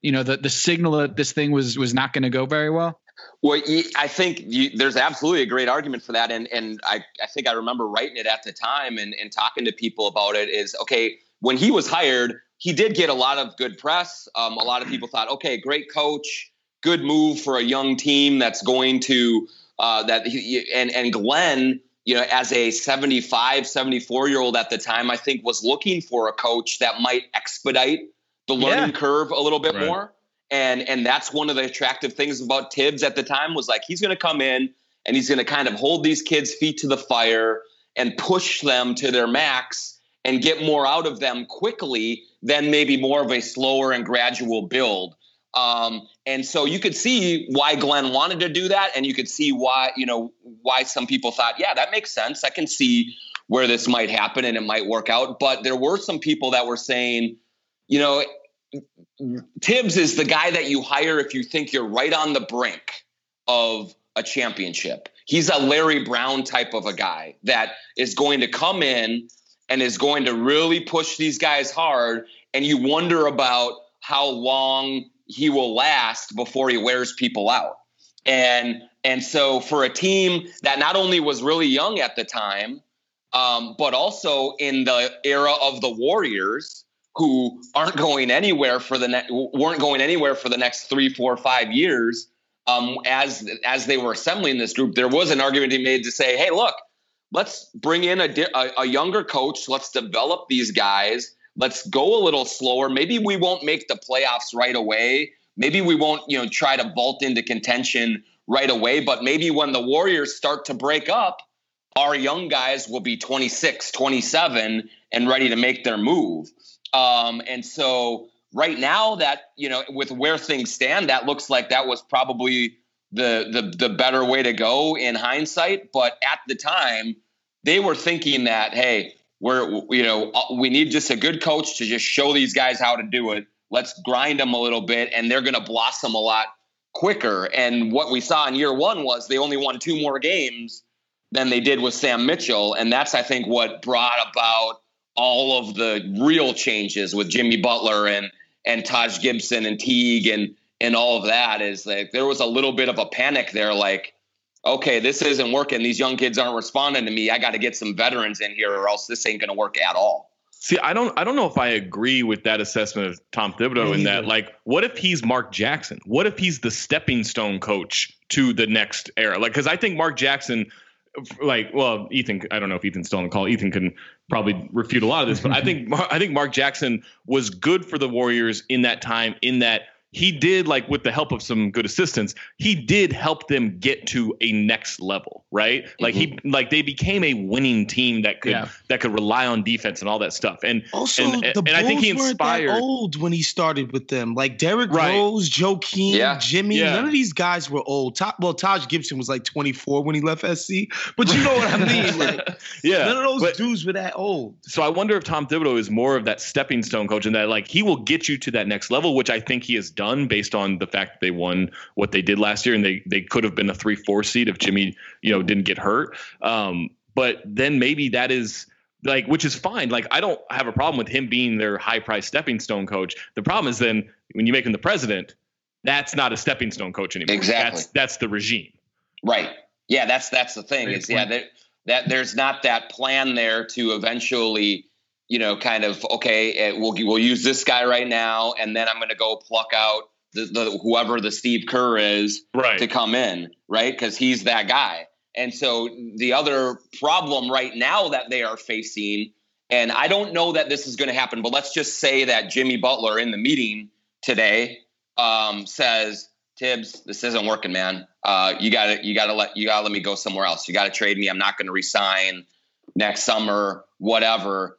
[SPEAKER 6] you know the the signal that this thing was was not going to go very well?
[SPEAKER 7] Well, I think you, there's absolutely a great argument for that, and and I, I think I remember writing it at the time and, and talking to people about it. Is okay when he was hired, he did get a lot of good press. Um, a lot of people thought, okay, great coach, good move for a young team that's going to uh, that he, and and Glen, you know, as a 75, 74 year old at the time, I think was looking for a coach that might expedite the learning curve a little bit
[SPEAKER 3] Right.
[SPEAKER 7] more and and that's one of the attractive things about Thibs at the time was like he's going to come in and he's going to kind of hold these kids' feet to the fire and push them to their max and get more out of them quickly than maybe more of a slower and gradual build. Um, and so you could see why Glen wanted to do that, and you could see why you know why some people thought, yeah, that makes sense. I can see where this might happen and it might work out. But there were some people that were saying, you know, Thibs is the guy that you hire if you think you're right on the brink of a championship. He's a Larry Brown type of a guy that is going to come in and is going to really push these guys hard. And you wonder about how long he will last before he wears people out. And and so for a team that not only was really young at the time, um, but also in the era of the Warriors, who aren't going anywhere for the ne- weren't going anywhere for the next three, four, five years. Um, as as they were assembling this group, there was an argument he made to say, "Hey, look, let's bring in a, a, a younger coach. Let's develop these guys. Let's go a little slower. Maybe we won't make the playoffs right away. Maybe we won't, you know, try to vault into contention right away. But maybe when the Warriors start to break up, our young guys will be 26, 27 and ready to make their move. Um, and so right now that, you know, with where things stand, that looks like that was probably the the the better way to go in hindsight. But at the time, they were thinking that, hey, we're you know, uh, we need just a good coach to just show these guys how to do it. Let's grind them a little bit and they're gonna blossom a lot quicker. And what we saw in year one was they only won two more games than they did with Sam Mitchell. And that's, I think, what brought about all of the real changes with Jimmy Butler and and Taj Gibson and Teague and and all of that is like there was a little bit of a panic there, like, okay, this isn't working. These young kids aren't responding to me. I got to get some veterans in here or else this ain't gonna work at all.
[SPEAKER 3] See, I don't I don't know if I agree with that assessment of Tom Thibodeau in that mm-hmm. like what if he's Mark Jackson? What if he's the stepping stone coach to the next era? Like cuz I think Mark Jackson like well Ethan I don't know if Ethan's still on the call. Ethan can probably refute a lot of this, but I think (laughs) Mar- I think Mark Jackson was good for the Warriors in that time in that he did like with the help of some good assistants he did help them get to a next level right like he mm-hmm. like they became a winning team that could
[SPEAKER 6] Yeah.
[SPEAKER 3] that could rely on defense and all that stuff and
[SPEAKER 5] Also,
[SPEAKER 3] and,
[SPEAKER 5] the
[SPEAKER 3] and I think he
[SPEAKER 5] Bulls weren't
[SPEAKER 3] inspired
[SPEAKER 5] that old when he started with them. Like Derrick
[SPEAKER 3] Right.
[SPEAKER 5] Rose, Joakim,
[SPEAKER 7] Yeah.
[SPEAKER 5] Jimmy.
[SPEAKER 3] Yeah.
[SPEAKER 5] None of these guys were old. Ta- well, Taj Gibson was like 24 when he left SC, but you know what I mean. (laughs) Like,
[SPEAKER 3] yeah
[SPEAKER 5] none of those
[SPEAKER 3] but-
[SPEAKER 5] dudes were that old.
[SPEAKER 3] so I wonder if Tom Thibodeau is more of that stepping stone coach and that like he will get you to that next level, which I think he has done based on the fact that they won what they did last year and they they could have been a three four seed if Jimmy you know didn't get hurt. Um, but then maybe that is like which is fine. Like I don't have a problem with him being their high price stepping stone coach. The problem is then when you make him the president. that's not a stepping stone coach anymore.
[SPEAKER 7] Exactly.
[SPEAKER 3] That's that's the regime.
[SPEAKER 7] Right. Yeah, that's that's the thing.
[SPEAKER 6] Great
[SPEAKER 7] Is yeah, that that there's not that plan there to eventually, you know, kind of okay, eh, we'll we'll use this guy right now, and then I'm going to go pluck out the, the whoever the Steve Kerr is
[SPEAKER 3] Right.
[SPEAKER 7] to come in, right? Because he's that guy. And so the other problem right now that they are facing, and I don't know that this is going to happen, but let's just say that Jimmy Butler in the meeting today um, says, "Thibs, this isn't working, man. Uh, you got to you got to let you got to let me go somewhere else. You got to trade me. I'm not going to resign next summer, whatever."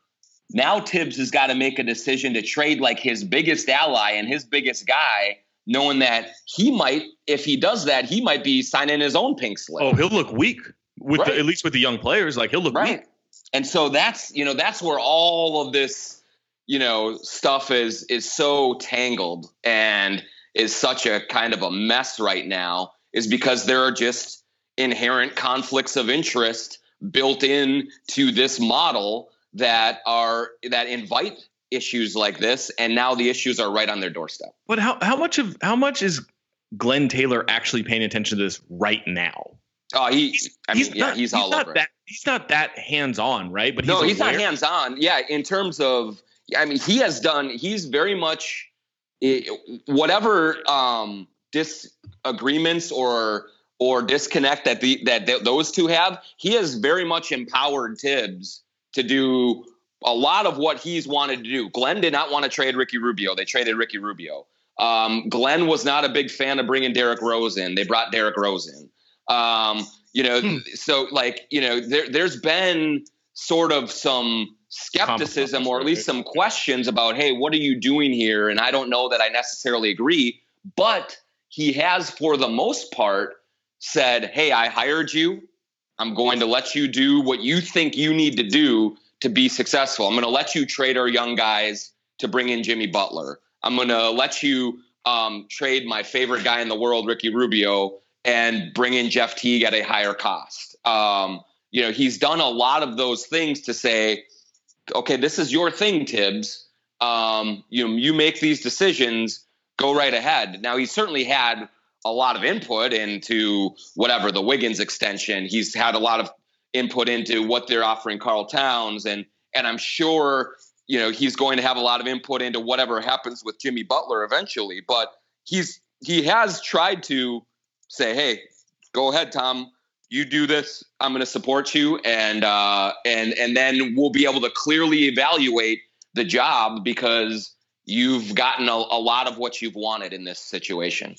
[SPEAKER 7] Now Thibs has got to make a decision to trade like his biggest ally and his biggest guy, knowing that he might, if he does that, he might be signing his own pink slip.
[SPEAKER 3] Oh, he'll look weak with
[SPEAKER 7] Right.
[SPEAKER 3] the, at least with the young players. Like he'll look
[SPEAKER 7] right
[SPEAKER 3] weak.
[SPEAKER 7] and so that's you know that's where all of this you know stuff is is so tangled and is such a kind of a mess right now is because there are just inherent conflicts of interest built in to this model that are that invite issues like this and now the issues are right on their doorstep
[SPEAKER 3] But how how much of how much is Glen Taylor actually paying attention to this right now?
[SPEAKER 7] oh he i mean yeah
[SPEAKER 3] not,
[SPEAKER 7] he's all
[SPEAKER 3] not
[SPEAKER 7] over it.
[SPEAKER 3] that he's not that hands on, right? But
[SPEAKER 7] no,
[SPEAKER 3] he's,
[SPEAKER 7] he's not hands on. Yeah, in terms of, I mean, he has done. He's very much eh, whatever um, disagreements or or disconnect that the that th- those two have. He has very much empowered Thibs to do a lot of what he's wanted to do. Glen did not want to trade Ricky Rubio. They traded Ricky Rubio. Um, Glen was not a big fan of bringing Derrick Rose in. They brought Derrick Rose in. Um, you know, so like you know, there there's been sort of some skepticism or at least some questions about, hey, what are you doing here? And I don't know that I necessarily agree, but he has, for the most part, said, hey, I hired you. I'm going to let you do what you think you need to do to be successful. I'm going to let you trade our young guys to bring in Jimmy Butler. I'm going to let you um, trade my favorite guy in the world, Ricky Rubio, and bring in Jeff Teague at a higher cost. Um, you know, he's done a lot of those things to say, okay, this is your thing, Thibs. Um, you you make these decisions, go right ahead. Now he certainly had a lot of input into whatever the Wiggins extension. He's had a lot of input into what they're offering Karl Towns, and and I'm sure you know he's going to have a lot of input into whatever happens with Jimmy Butler eventually. But he's he has tried to say, hey, go ahead, Tom. You do this. I'm going to support you, and uh, and and then we'll be able to clearly evaluate the job because you've gotten a, a lot of what you've wanted in this situation.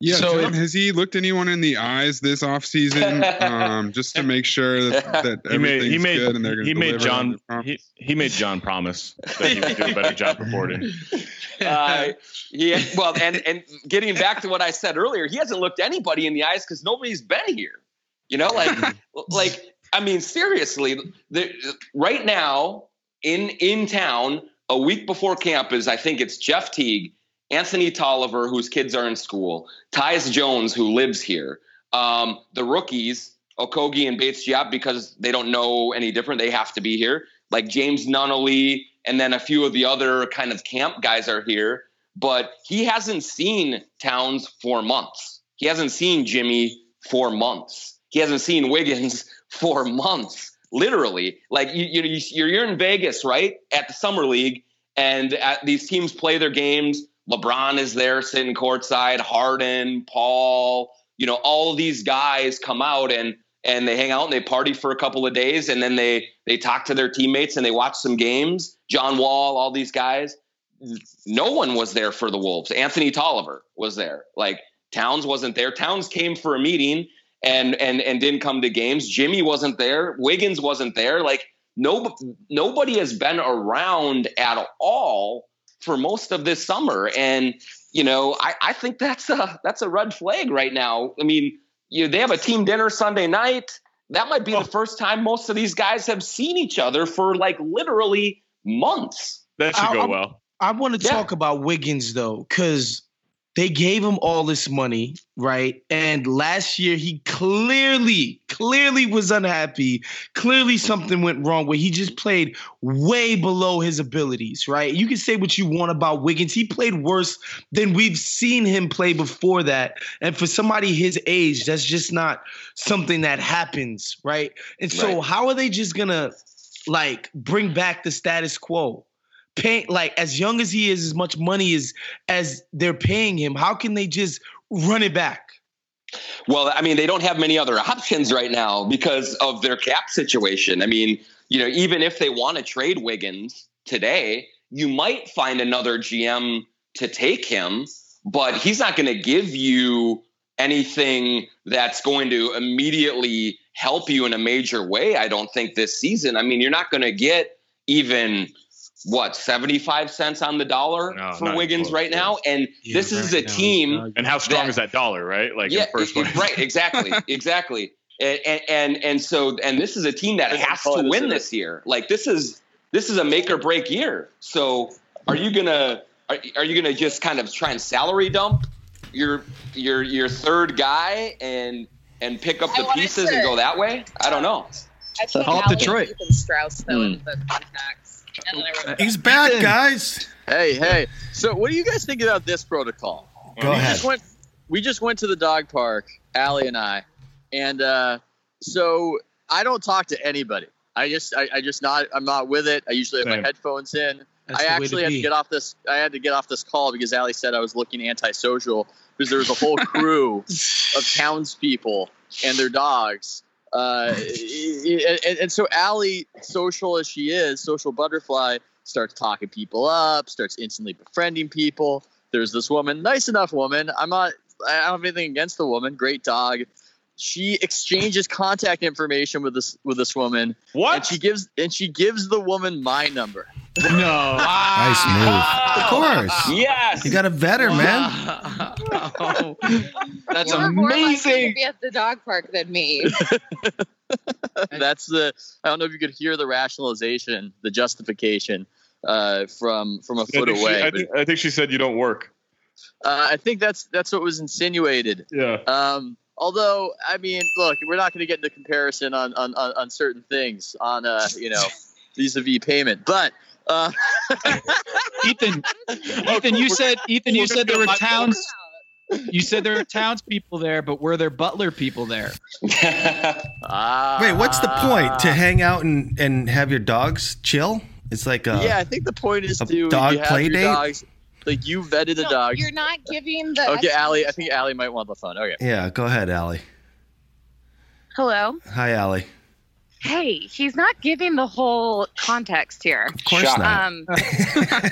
[SPEAKER 8] Yeah,
[SPEAKER 6] So
[SPEAKER 8] Jon, has he looked anyone in the eyes this offseason um, just to make sure that, (laughs) that
[SPEAKER 3] He made
[SPEAKER 8] everything's
[SPEAKER 3] he made
[SPEAKER 8] good and they're going to
[SPEAKER 3] he made
[SPEAKER 8] Jon promise?
[SPEAKER 3] he, he made Jon promise that he would do a better job (laughs) reporting.
[SPEAKER 7] uh, he well, and and getting back to what I said earlier, he hasn't looked anybody in the eyes because nobody's been here. You know, like (laughs) like I mean, seriously, the, right now in in town, a week before camp is I think it's Jeff Teague, Anthony Tolliver, whose kids are in school, Tyus Jones, who lives here, um, the rookies, Okogie and Bates Diop, because they don't know any different, they have to be here. Like James Nunnally, and then a few of the other kind of camp guys are here. But he hasn't seen Towns for months. He hasn't seen Jimmy for months. He hasn't seen Wiggins (laughs) for months. Literally, like you, you, you're you're in Vegas, right, at the summer league, and at, these teams play their games. LeBron is there sitting courtside. Harden, Paul, you know, all these guys come out and and they hang out and they party for a couple of days, and then they they talk to their teammates and they watch some games. John Wall, all these guys. No one was there for the Wolves. Anthony Tolliver was there. Like Towns wasn't there. Towns came for a meeting and and and didn't come to games. Jimmy wasn't there. Wiggins wasn't there. Like no nobody has been around at all for most of this summer. And you know, I, I think that's a that's a red flag right now. I mean, you they have a team dinner Sunday night. That might be the oh. first time most of these guys have seen each other for like literally months.
[SPEAKER 3] That should
[SPEAKER 5] I-
[SPEAKER 3] go
[SPEAKER 5] I'm-
[SPEAKER 3] well.
[SPEAKER 5] I want to
[SPEAKER 7] Yeah.
[SPEAKER 5] talk about Wiggins though, because they gave him all this money, right? And last year he clearly, clearly was unhappy. Clearly something went wrong where he just played way below his abilities, right? You can say what you want about Wiggins. He played worse than we've seen him play before that. And for somebody his age, that's just not something that happens, right? And so
[SPEAKER 7] Right.
[SPEAKER 5] how are they just gonna like bring back the status quo? Paying like as young as he is, as much money as as they're paying him. How can they just run it back?
[SPEAKER 7] Well, I mean, they don't have many other options right now because of their cap situation. I mean, you know, even if they want to trade Wiggins today, you might find another GM to take him, but he's not going to give you anything that's going to immediately help you in a major way. I don't think this season. I mean, you're not going to get even what 75 cents on the dollar
[SPEAKER 3] No,
[SPEAKER 7] for Wiggins
[SPEAKER 3] close,
[SPEAKER 7] right now and
[SPEAKER 5] Yeah,
[SPEAKER 7] this is
[SPEAKER 5] right
[SPEAKER 7] a team
[SPEAKER 3] And how strong
[SPEAKER 7] That-
[SPEAKER 3] is that dollar, right? Like
[SPEAKER 7] yeah,
[SPEAKER 3] the first
[SPEAKER 7] it-
[SPEAKER 3] place.
[SPEAKER 7] right, (laughs) exactly, exactly. And, and and so and this is a team that has to
[SPEAKER 11] it
[SPEAKER 7] win this year. Like this is this is a make or break year. So are you gonna are, are you gonna just kind of try and salary dump your your your third guy and and pick up the pieces
[SPEAKER 10] to-
[SPEAKER 7] and go that way? I don't know.
[SPEAKER 10] I think
[SPEAKER 6] Call up Detroit.
[SPEAKER 10] Ethan Strauss though
[SPEAKER 7] Hmm.
[SPEAKER 10] in the contacts. And then I wrote
[SPEAKER 4] He's back,
[SPEAKER 6] Ethan. (laughs)
[SPEAKER 4] guys.
[SPEAKER 11] Hey, hey. So, what do you guys think about this protocol?
[SPEAKER 4] Go
[SPEAKER 11] we
[SPEAKER 4] ahead.
[SPEAKER 11] just went we just went to the dog park, Allie and I, and uh, so I don't talk to anybody. I just I, I just not I'm not with it. I usually have
[SPEAKER 3] Same.
[SPEAKER 11] my headphones in.
[SPEAKER 5] That's
[SPEAKER 11] I
[SPEAKER 5] the way
[SPEAKER 11] actually had to
[SPEAKER 5] be.
[SPEAKER 11] get off this. I had to get off this call because Allie said I was looking antisocial because there was a whole (laughs) crew of townspeople and their dogs. Uh, (laughs) and, and so Allie, social as she is, social butterfly, starts talking people up, starts instantly befriending people. There's this woman, nice enough woman. I'm not. I don't have anything against the woman. Great dog. She exchanges contact information with this with this woman, and
[SPEAKER 3] What?
[SPEAKER 11] she gives and she gives the woman my number.
[SPEAKER 6] No.
[SPEAKER 4] Nice move. Of course.
[SPEAKER 7] Yes.
[SPEAKER 4] You got a vetter, man. (laughs)
[SPEAKER 6] That's
[SPEAKER 10] you were more
[SPEAKER 6] amazing.
[SPEAKER 10] to be at the dog park than me. (laughs)
[SPEAKER 11] That's the. I don't know if you could hear the rationalization, the justification uh, from from a foot
[SPEAKER 3] think, she,
[SPEAKER 11] away.
[SPEAKER 3] I,
[SPEAKER 11] but,
[SPEAKER 3] think, I think she said you don't work.
[SPEAKER 11] uh, I think that's that's what was insinuated.
[SPEAKER 3] Yeah.
[SPEAKER 11] Um, although, I mean, look, we're not going to get into comparison on, on, on, on certain things on, uh, you know, (laughs) vis-a-vis payment. But uh,
[SPEAKER 6] Ethan, Ethan, you said Ethan, you said there were towns. You said there are townspeople there, but were there Butler people there?
[SPEAKER 11] ah, (laughs)
[SPEAKER 4] Wait, what's the point? To hang out and, and have your dogs chill? It's like a
[SPEAKER 11] yeah, I think the point is
[SPEAKER 4] a
[SPEAKER 11] to
[SPEAKER 4] dog
[SPEAKER 11] you have
[SPEAKER 4] play
[SPEAKER 11] your
[SPEAKER 4] date?
[SPEAKER 11] dogs. Like you vetted the
[SPEAKER 10] No,
[SPEAKER 11] dogs.
[SPEAKER 10] You're not giving the.
[SPEAKER 11] Okay, Allie. I think Allie might want the phone. Okay.
[SPEAKER 4] yeah. Go ahead, Allie.
[SPEAKER 12] Hello.
[SPEAKER 4] Hi, Allie.
[SPEAKER 12] Hey, he's not giving the whole context here.
[SPEAKER 4] Of course
[SPEAKER 7] Shock.
[SPEAKER 4] not.
[SPEAKER 12] Um,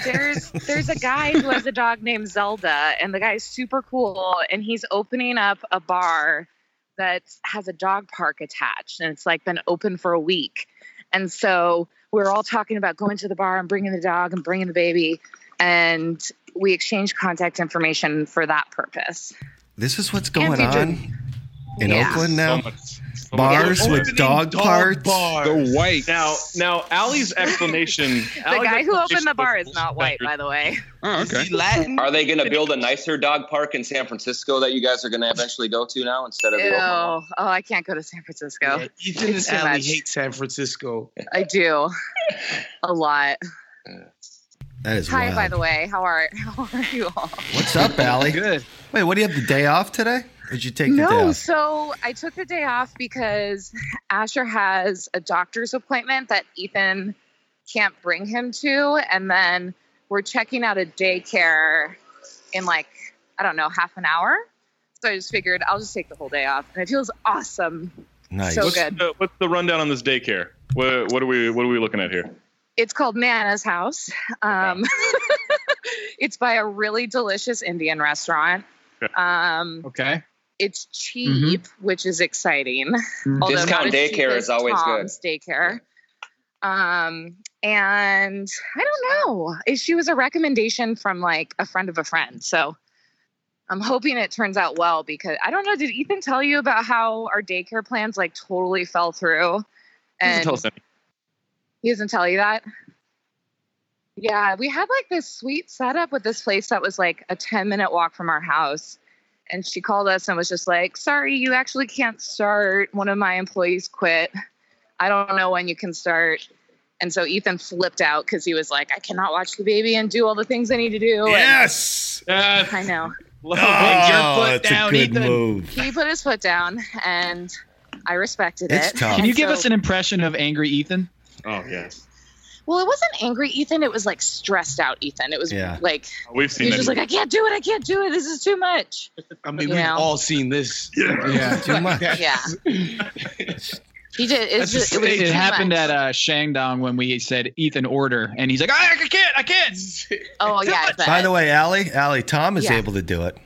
[SPEAKER 12] there's there's a guy who has a dog named Zelda, and the guy's super cool, and he's opening up a bar that has a dog park attached, and it's like been open for a week, and so we're all talking about going to the bar and bringing the dog and bringing the baby, and we exchange contact information for that purpose.
[SPEAKER 4] This is what's going on in
[SPEAKER 12] Yeah.
[SPEAKER 4] Oakland
[SPEAKER 3] So
[SPEAKER 4] now.
[SPEAKER 3] much. so much-
[SPEAKER 4] Bars with
[SPEAKER 5] Opening
[SPEAKER 4] dog parts.
[SPEAKER 5] bars.
[SPEAKER 8] The white.
[SPEAKER 3] Now, now, Allie's explanation. (laughs)
[SPEAKER 12] The guy who opened the bar is not white, by the way.
[SPEAKER 8] Oh, okay.
[SPEAKER 5] Latin?
[SPEAKER 7] Are they going to build a nicer dog park in San Francisco that you guys are going to eventually go to now instead of the
[SPEAKER 12] Ew. Oh, I can't go to San Francisco.
[SPEAKER 5] Yeah, Ethan and
[SPEAKER 12] It's too
[SPEAKER 5] Allie
[SPEAKER 12] much.
[SPEAKER 5] hate San Francisco.
[SPEAKER 12] I do. A lot.
[SPEAKER 4] That is
[SPEAKER 12] Hi,
[SPEAKER 4] wild.
[SPEAKER 12] by the way. How are (laughs) how are you all?
[SPEAKER 4] What's up, Allie?
[SPEAKER 6] Good.
[SPEAKER 4] Wait, what do you have the day off today? Or did you take the day
[SPEAKER 12] No,
[SPEAKER 4] off?
[SPEAKER 12] so I took the day off because (laughs) Asher has a doctor's appointment that Ethan can't bring him to, and then we're checking out a daycare in like I don't know half an hour. So I just figured I'll just take the whole day off, and it feels awesome.
[SPEAKER 4] Nice.
[SPEAKER 12] So
[SPEAKER 3] What's
[SPEAKER 12] good.
[SPEAKER 3] the, what's the rundown on this daycare? What, what are we What are we looking at here?
[SPEAKER 12] It's called Nana's House. Um, (laughs) it's by a really delicious Indian restaurant. Um,
[SPEAKER 6] Okay.
[SPEAKER 12] It's cheap, which is exciting.
[SPEAKER 6] Mhm.
[SPEAKER 7] Discount
[SPEAKER 12] not as cheap
[SPEAKER 7] daycare is always good.
[SPEAKER 12] Daycare. Um, and I don't know. If She was a recommendation from like a friend of a friend, so I'm hoping it turns out well because I don't know. Did Ethan tell you about how our daycare plans like totally fell through?
[SPEAKER 3] Doesn't
[SPEAKER 12] And
[SPEAKER 3] tell us
[SPEAKER 12] he doesn't tell you that. Yeah, we had like this sweet setup with this place that was like a 10 minute walk from our house. And she called us and was just like, sorry, you actually can't start. One of my employees quit. I don't know when you can start. And so Ethan flipped out because he was like, I cannot watch the baby and do all the things I need to do. And
[SPEAKER 4] Yes.
[SPEAKER 12] I know. (laughs)
[SPEAKER 4] Oh, that's a good move.
[SPEAKER 12] He put his foot down and I respected
[SPEAKER 4] It's
[SPEAKER 12] it.
[SPEAKER 4] tough.
[SPEAKER 6] Can you
[SPEAKER 12] And
[SPEAKER 6] give
[SPEAKER 12] so-
[SPEAKER 6] us an impression of angry Ethan?
[SPEAKER 3] Oh yes.
[SPEAKER 12] Well, it wasn't angry Ethan. It was like stressed out Ethan. It was
[SPEAKER 5] Yeah.
[SPEAKER 12] like
[SPEAKER 3] We've
[SPEAKER 12] he
[SPEAKER 3] seen
[SPEAKER 12] was just like, I can't do it. I can't do it. This is too much.
[SPEAKER 5] I mean,
[SPEAKER 12] You
[SPEAKER 5] we've
[SPEAKER 12] know?
[SPEAKER 5] all seen this.
[SPEAKER 6] Yeah,
[SPEAKER 4] too (laughs) much.
[SPEAKER 12] Yeah. He did. It's just,
[SPEAKER 6] just-
[SPEAKER 12] it was
[SPEAKER 6] it happened
[SPEAKER 12] much.
[SPEAKER 6] at uh, Shangdong when we said Ethan order, and he's like, I, I can't, I can't.
[SPEAKER 12] Oh yeah,
[SPEAKER 4] By the way, Allie, Allie, Tom is
[SPEAKER 12] Yeah.
[SPEAKER 4] able to do it.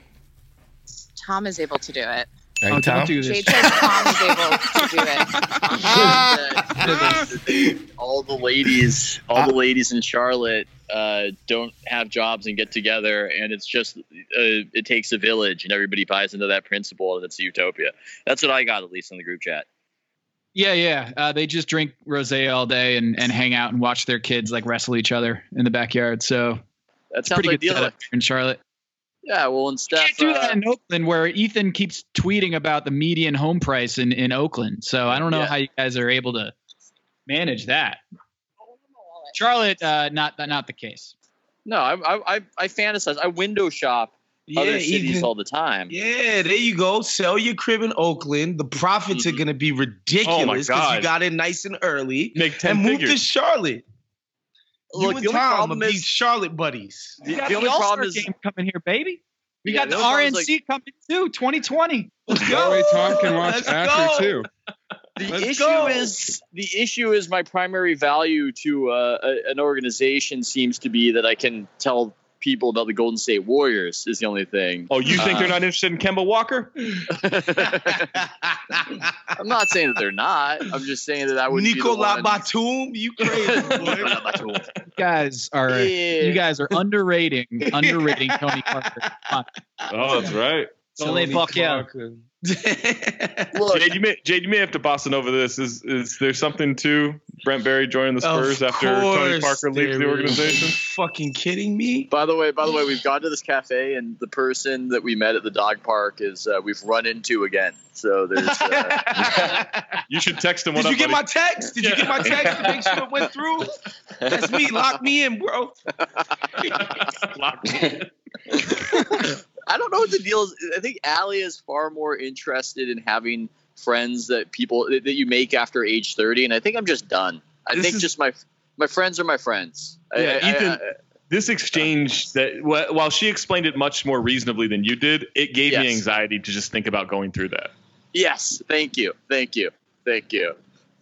[SPEAKER 12] Tom is able to do it.
[SPEAKER 4] Right,
[SPEAKER 6] Oh, don't do this.
[SPEAKER 12] Jade says Tom able to do it. (laughs)
[SPEAKER 11] all the ladies, all the ladies in Charlotte uh, don't have jobs and get together, and it's just uh, it takes a village, and everybody buys into that principle, and it's a utopia. That's what I got at least in the group chat.
[SPEAKER 6] Yeah, yeah. Uh, they just drink rosé all day and, and hang out and watch their kids like wrestle each other in the backyard. So
[SPEAKER 11] That
[SPEAKER 6] it's
[SPEAKER 11] sounds
[SPEAKER 6] pretty good
[SPEAKER 11] idyllic.
[SPEAKER 6] setup in Charlotte.
[SPEAKER 11] Yeah, well, and Steph,
[SPEAKER 6] Can't do
[SPEAKER 11] uh,
[SPEAKER 6] that in Oakland, where Ethan keeps tweeting about the median home price in, in Oakland. So I don't know
[SPEAKER 11] Yeah.
[SPEAKER 6] how you guys are able to manage that. Charlotte, uh, not not the case.
[SPEAKER 11] no, I, I, I, I fantasize. I window shop
[SPEAKER 5] Yeah,
[SPEAKER 11] other cities
[SPEAKER 5] Ethan.
[SPEAKER 11] all the time.
[SPEAKER 5] Yeah, there you go. Sell your crib in Oakland. The profits are gonna be ridiculous because you got in nice and early.
[SPEAKER 3] Make ten
[SPEAKER 5] and move to
[SPEAKER 3] figures.
[SPEAKER 5] Charlotte.
[SPEAKER 11] Look,
[SPEAKER 5] you
[SPEAKER 11] the
[SPEAKER 5] and
[SPEAKER 11] only
[SPEAKER 5] Tom
[SPEAKER 11] problem is-
[SPEAKER 5] Charlotte buddies.
[SPEAKER 11] The,
[SPEAKER 6] got
[SPEAKER 11] the
[SPEAKER 6] the,
[SPEAKER 11] only
[SPEAKER 6] All-Star
[SPEAKER 11] problem is
[SPEAKER 6] game coming here, baby. We
[SPEAKER 11] Yeah,
[SPEAKER 6] got
[SPEAKER 11] the
[SPEAKER 6] the
[SPEAKER 11] only problem is,
[SPEAKER 6] RNC coming too, 2020.
[SPEAKER 5] Let's
[SPEAKER 8] That way Tom can watch
[SPEAKER 5] Let's
[SPEAKER 8] Asher
[SPEAKER 5] go.
[SPEAKER 8] too.
[SPEAKER 11] the
[SPEAKER 5] Let's
[SPEAKER 11] issue
[SPEAKER 5] go.
[SPEAKER 11] is the issue is my primary value to uh, a, an organization seems to be that I can tell people about the Golden State Warriors is the only thing.
[SPEAKER 3] Oh, you think
[SPEAKER 11] Uh,
[SPEAKER 3] they're not interested in Kemba Walker? (laughs)
[SPEAKER 11] I'm not saying that they're not. I'm just saying that I would.
[SPEAKER 5] Nicola
[SPEAKER 11] be the.
[SPEAKER 5] Batum, you crazy (laughs) boy.
[SPEAKER 6] You guys are
[SPEAKER 11] Yeah.
[SPEAKER 6] you guys are underrating (laughs) underrating Tony Parker.
[SPEAKER 3] Oh, that's right.
[SPEAKER 6] Tony Parker.
[SPEAKER 5] Parker.
[SPEAKER 11] Look,
[SPEAKER 3] Jade, you may Jade, you may have to boss it over this. Is is there something to Brent Barry joining the Spurs after Tony Parker leaves the
[SPEAKER 5] there is.
[SPEAKER 3] organization?
[SPEAKER 5] Fucking kidding me?
[SPEAKER 11] By the way, by the way, we've gone to this cafe, and the person that we met at the dog park is uh, we've run into again. So there's. Uh, (laughs)
[SPEAKER 3] You should text him.
[SPEAKER 5] Did you
[SPEAKER 3] up,
[SPEAKER 5] get
[SPEAKER 3] buddy?
[SPEAKER 5] my text? Did you get my text to make sure it went through? That's me. Lock me in, bro. (laughs) (laughs)
[SPEAKER 11] I don't know what the deal is. I think Allie is far more interested in having friends that people that you make after age 30, and I think I'm just done. I
[SPEAKER 3] This
[SPEAKER 11] think
[SPEAKER 3] is-
[SPEAKER 11] just my my friends are my friends.
[SPEAKER 3] Yeah,
[SPEAKER 11] I- I-
[SPEAKER 3] Ethan.
[SPEAKER 11] I-
[SPEAKER 3] this exchange that while she explained it much more reasonably than you did, it gave me anxiety to just think about going through that.
[SPEAKER 11] yes, thank you, thank you, thank you.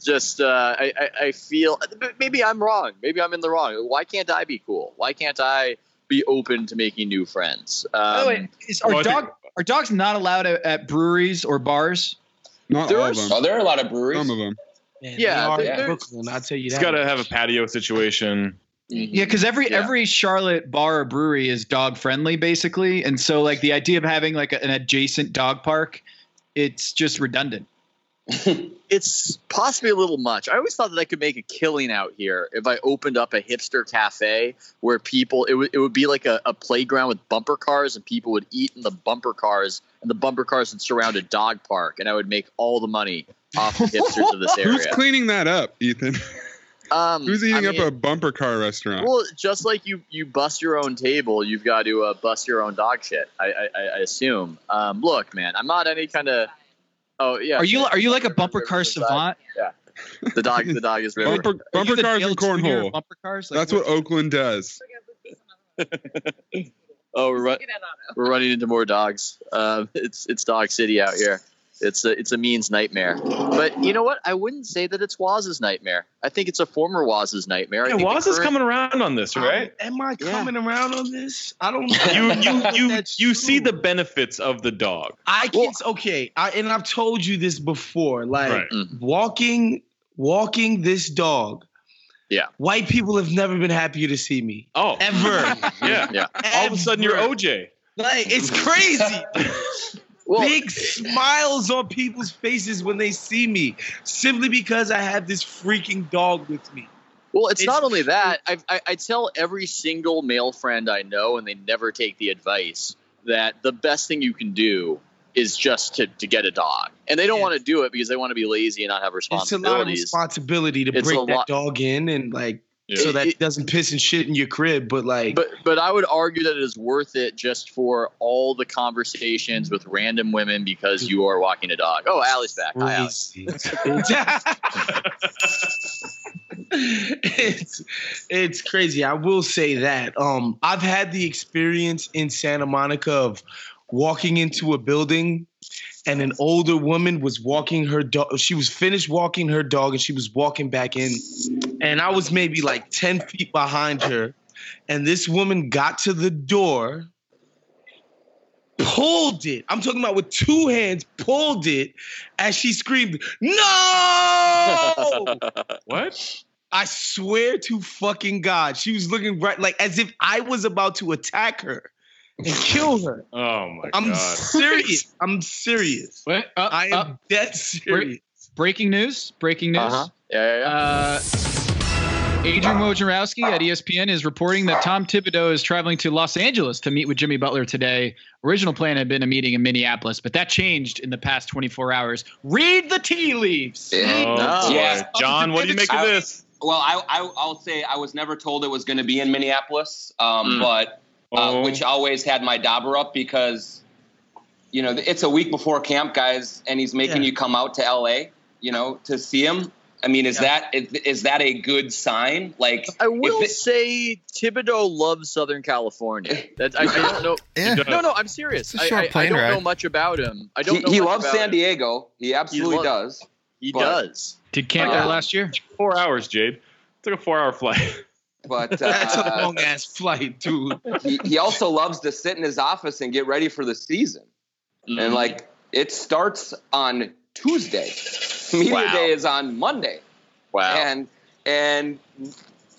[SPEAKER 11] Just uh, I, I I feel maybe I'm wrong. Maybe I'm in the wrong. Why can't I be cool? Why can't I be open to making new friends? Um,
[SPEAKER 6] By the way, is, are
[SPEAKER 3] well, I think-
[SPEAKER 6] dog are dogs not allowed at, at breweries or bars?
[SPEAKER 8] Not
[SPEAKER 11] There
[SPEAKER 8] all
[SPEAKER 11] are
[SPEAKER 8] of them.
[SPEAKER 7] Oh, there are a lot of breweries.
[SPEAKER 8] Some of them.
[SPEAKER 5] Man,
[SPEAKER 11] Yeah,
[SPEAKER 5] they are Brooklyn. I'll tell you
[SPEAKER 3] It's
[SPEAKER 5] that.
[SPEAKER 3] got to have a patio situation.
[SPEAKER 6] Yeah, because every
[SPEAKER 11] Yeah.
[SPEAKER 6] every Charlotte bar or brewery is dog friendly, basically, and so like the idea of having like a- an adjacent dog park, it's just redundant. (laughs)
[SPEAKER 11] it's possibly a little much. I always thought that I could make a killing out here if I opened up a hipster cafe where people it would it would be like a, a playground with bumper cars and people would eat in the bumper cars and the bumper cars would surround a dog park and I would make all the money off the hipsters of this (laughs) area.
[SPEAKER 8] Who's cleaning that up, Ethan?
[SPEAKER 11] Um,
[SPEAKER 8] Who's eating
[SPEAKER 11] I
[SPEAKER 8] up a bumper car restaurant?
[SPEAKER 11] Well, just like you you bust your own table, you've got to uh, bust your own dog shit. I I, I assume. Um, look, man, I'm not any kind of. Oh yeah.
[SPEAKER 6] Are you are you like a bumper car
[SPEAKER 11] Riverside.
[SPEAKER 6] savant?
[SPEAKER 11] The dog the dog is river.
[SPEAKER 8] bumper bumper cars and cornhole.
[SPEAKER 6] Bumper cars. Like,
[SPEAKER 8] That's what Oakland does. (laughs) (laughs)
[SPEAKER 11] Oh, we're, run- we're running into more dogs. Um, it's it's Dog City out here. It's a it's a means nightmare. But you know what? I wouldn't say that it's Wos's nightmare. I think it's a former Wos's nightmare. I
[SPEAKER 3] Yeah,
[SPEAKER 11] think the
[SPEAKER 3] Wos is coming around on this, right?
[SPEAKER 5] Am I
[SPEAKER 11] Yeah.
[SPEAKER 5] coming around on this? I don't know.
[SPEAKER 3] You (laughs) you you you see the benefits of the dog.
[SPEAKER 5] I can okay, I, and I've told you this before. Like
[SPEAKER 3] Right.
[SPEAKER 11] Mm.
[SPEAKER 5] walking, walking this dog.
[SPEAKER 11] Yeah.
[SPEAKER 5] White people have never been happier to see me
[SPEAKER 3] Oh,
[SPEAKER 5] ever. (laughs)
[SPEAKER 3] yeah.
[SPEAKER 11] Yeah.
[SPEAKER 3] All of a sudden, you're OJ.
[SPEAKER 5] Like it's crazy. (laughs)
[SPEAKER 11] Well,
[SPEAKER 5] Big smiles on people's faces when they see me, simply because I have this freaking dog with me.
[SPEAKER 11] Well, it's,
[SPEAKER 5] It's
[SPEAKER 11] not only that. I, I, I tell every single male friend I know, and they never take the advice that the best thing you can do is just to, to get a dog, and they don't want to do it because they want to be lazy and not have responsibilities.
[SPEAKER 5] It's a lot of responsibility to
[SPEAKER 11] It's
[SPEAKER 5] break that
[SPEAKER 11] lot-
[SPEAKER 5] dog in and like
[SPEAKER 3] Yeah.
[SPEAKER 5] so that
[SPEAKER 11] It-
[SPEAKER 5] it doesn't piss and shit in your crib. But like,
[SPEAKER 11] But but I would argue that it is worth it just for all the conversations with random women because you are walking a dog. Oh, Allie's back. Hi, Allie.
[SPEAKER 5] it's it's crazy. I will say that. Um, I've had the experience in Santa Monica of walking into a building and an older woman was walking her dog. She was finished walking her dog and she was walking back in. And I was maybe like 10 feet behind her. And this woman got to the door, pulled it. I'm talking about with two hands, pulled it as she screamed, No! (laughs)
[SPEAKER 3] What?
[SPEAKER 5] I swear to fucking God, she was looking right like as if I was about to attack her and kill her.
[SPEAKER 3] Oh my god.
[SPEAKER 5] I'm serious. I'm serious.
[SPEAKER 6] What? Uh,
[SPEAKER 5] I am
[SPEAKER 6] uh,
[SPEAKER 5] dead serious.
[SPEAKER 6] breaking news. Breaking news.
[SPEAKER 11] Uh-huh. Yeah, yeah, yeah.
[SPEAKER 6] Uh, Adrian Wojnarowski at ESPN is reporting that Tom Thibodeau is traveling to Los Angeles to meet with Jimmy Butler today. Original plan had been a meeting in Minneapolis, but that changed in the past 24 hours. Read the tea leaves.
[SPEAKER 3] Oh,
[SPEAKER 11] No.
[SPEAKER 7] Yeah.
[SPEAKER 3] Jon, what do you make of
[SPEAKER 7] I-
[SPEAKER 3] this?
[SPEAKER 7] Well, I, I I'll say I was never told it was going to be in Minneapolis, um,
[SPEAKER 11] Mm.
[SPEAKER 7] but uh,
[SPEAKER 3] Oh.
[SPEAKER 7] which always had my dauber up because you know it's a week before camp, guys, and he's making
[SPEAKER 5] Yeah.
[SPEAKER 7] you come out to LA, you know, to see him. I mean, is that is, is that a good sign? Like,
[SPEAKER 11] I will
[SPEAKER 7] it-
[SPEAKER 11] say Thibodeau loves Southern California. That I, I don't know. (laughs)
[SPEAKER 4] Yeah.
[SPEAKER 11] No, no, I'm serious.
[SPEAKER 4] It's a
[SPEAKER 11] I,
[SPEAKER 4] short
[SPEAKER 11] I, I don't know much about him. I don't
[SPEAKER 7] he,
[SPEAKER 11] know.
[SPEAKER 7] he loves
[SPEAKER 11] about
[SPEAKER 7] San
[SPEAKER 11] him.
[SPEAKER 7] Diego. He absolutely
[SPEAKER 11] lo-
[SPEAKER 7] does.
[SPEAKER 11] He
[SPEAKER 7] but-
[SPEAKER 11] does.
[SPEAKER 6] Did camp
[SPEAKER 7] Uh,
[SPEAKER 6] there last year?
[SPEAKER 3] Four hours, Jade. Took a four-hour flight. (laughs)
[SPEAKER 7] But (laughs)
[SPEAKER 5] That's a
[SPEAKER 7] uh,
[SPEAKER 5] long ass flight, dude.
[SPEAKER 7] he, he also loves to sit in his office and get ready for the season.
[SPEAKER 11] Mm-hmm.
[SPEAKER 7] And like it starts on Tuesday. Media
[SPEAKER 11] Wow.
[SPEAKER 7] day is on Monday.
[SPEAKER 11] wow.
[SPEAKER 7] And and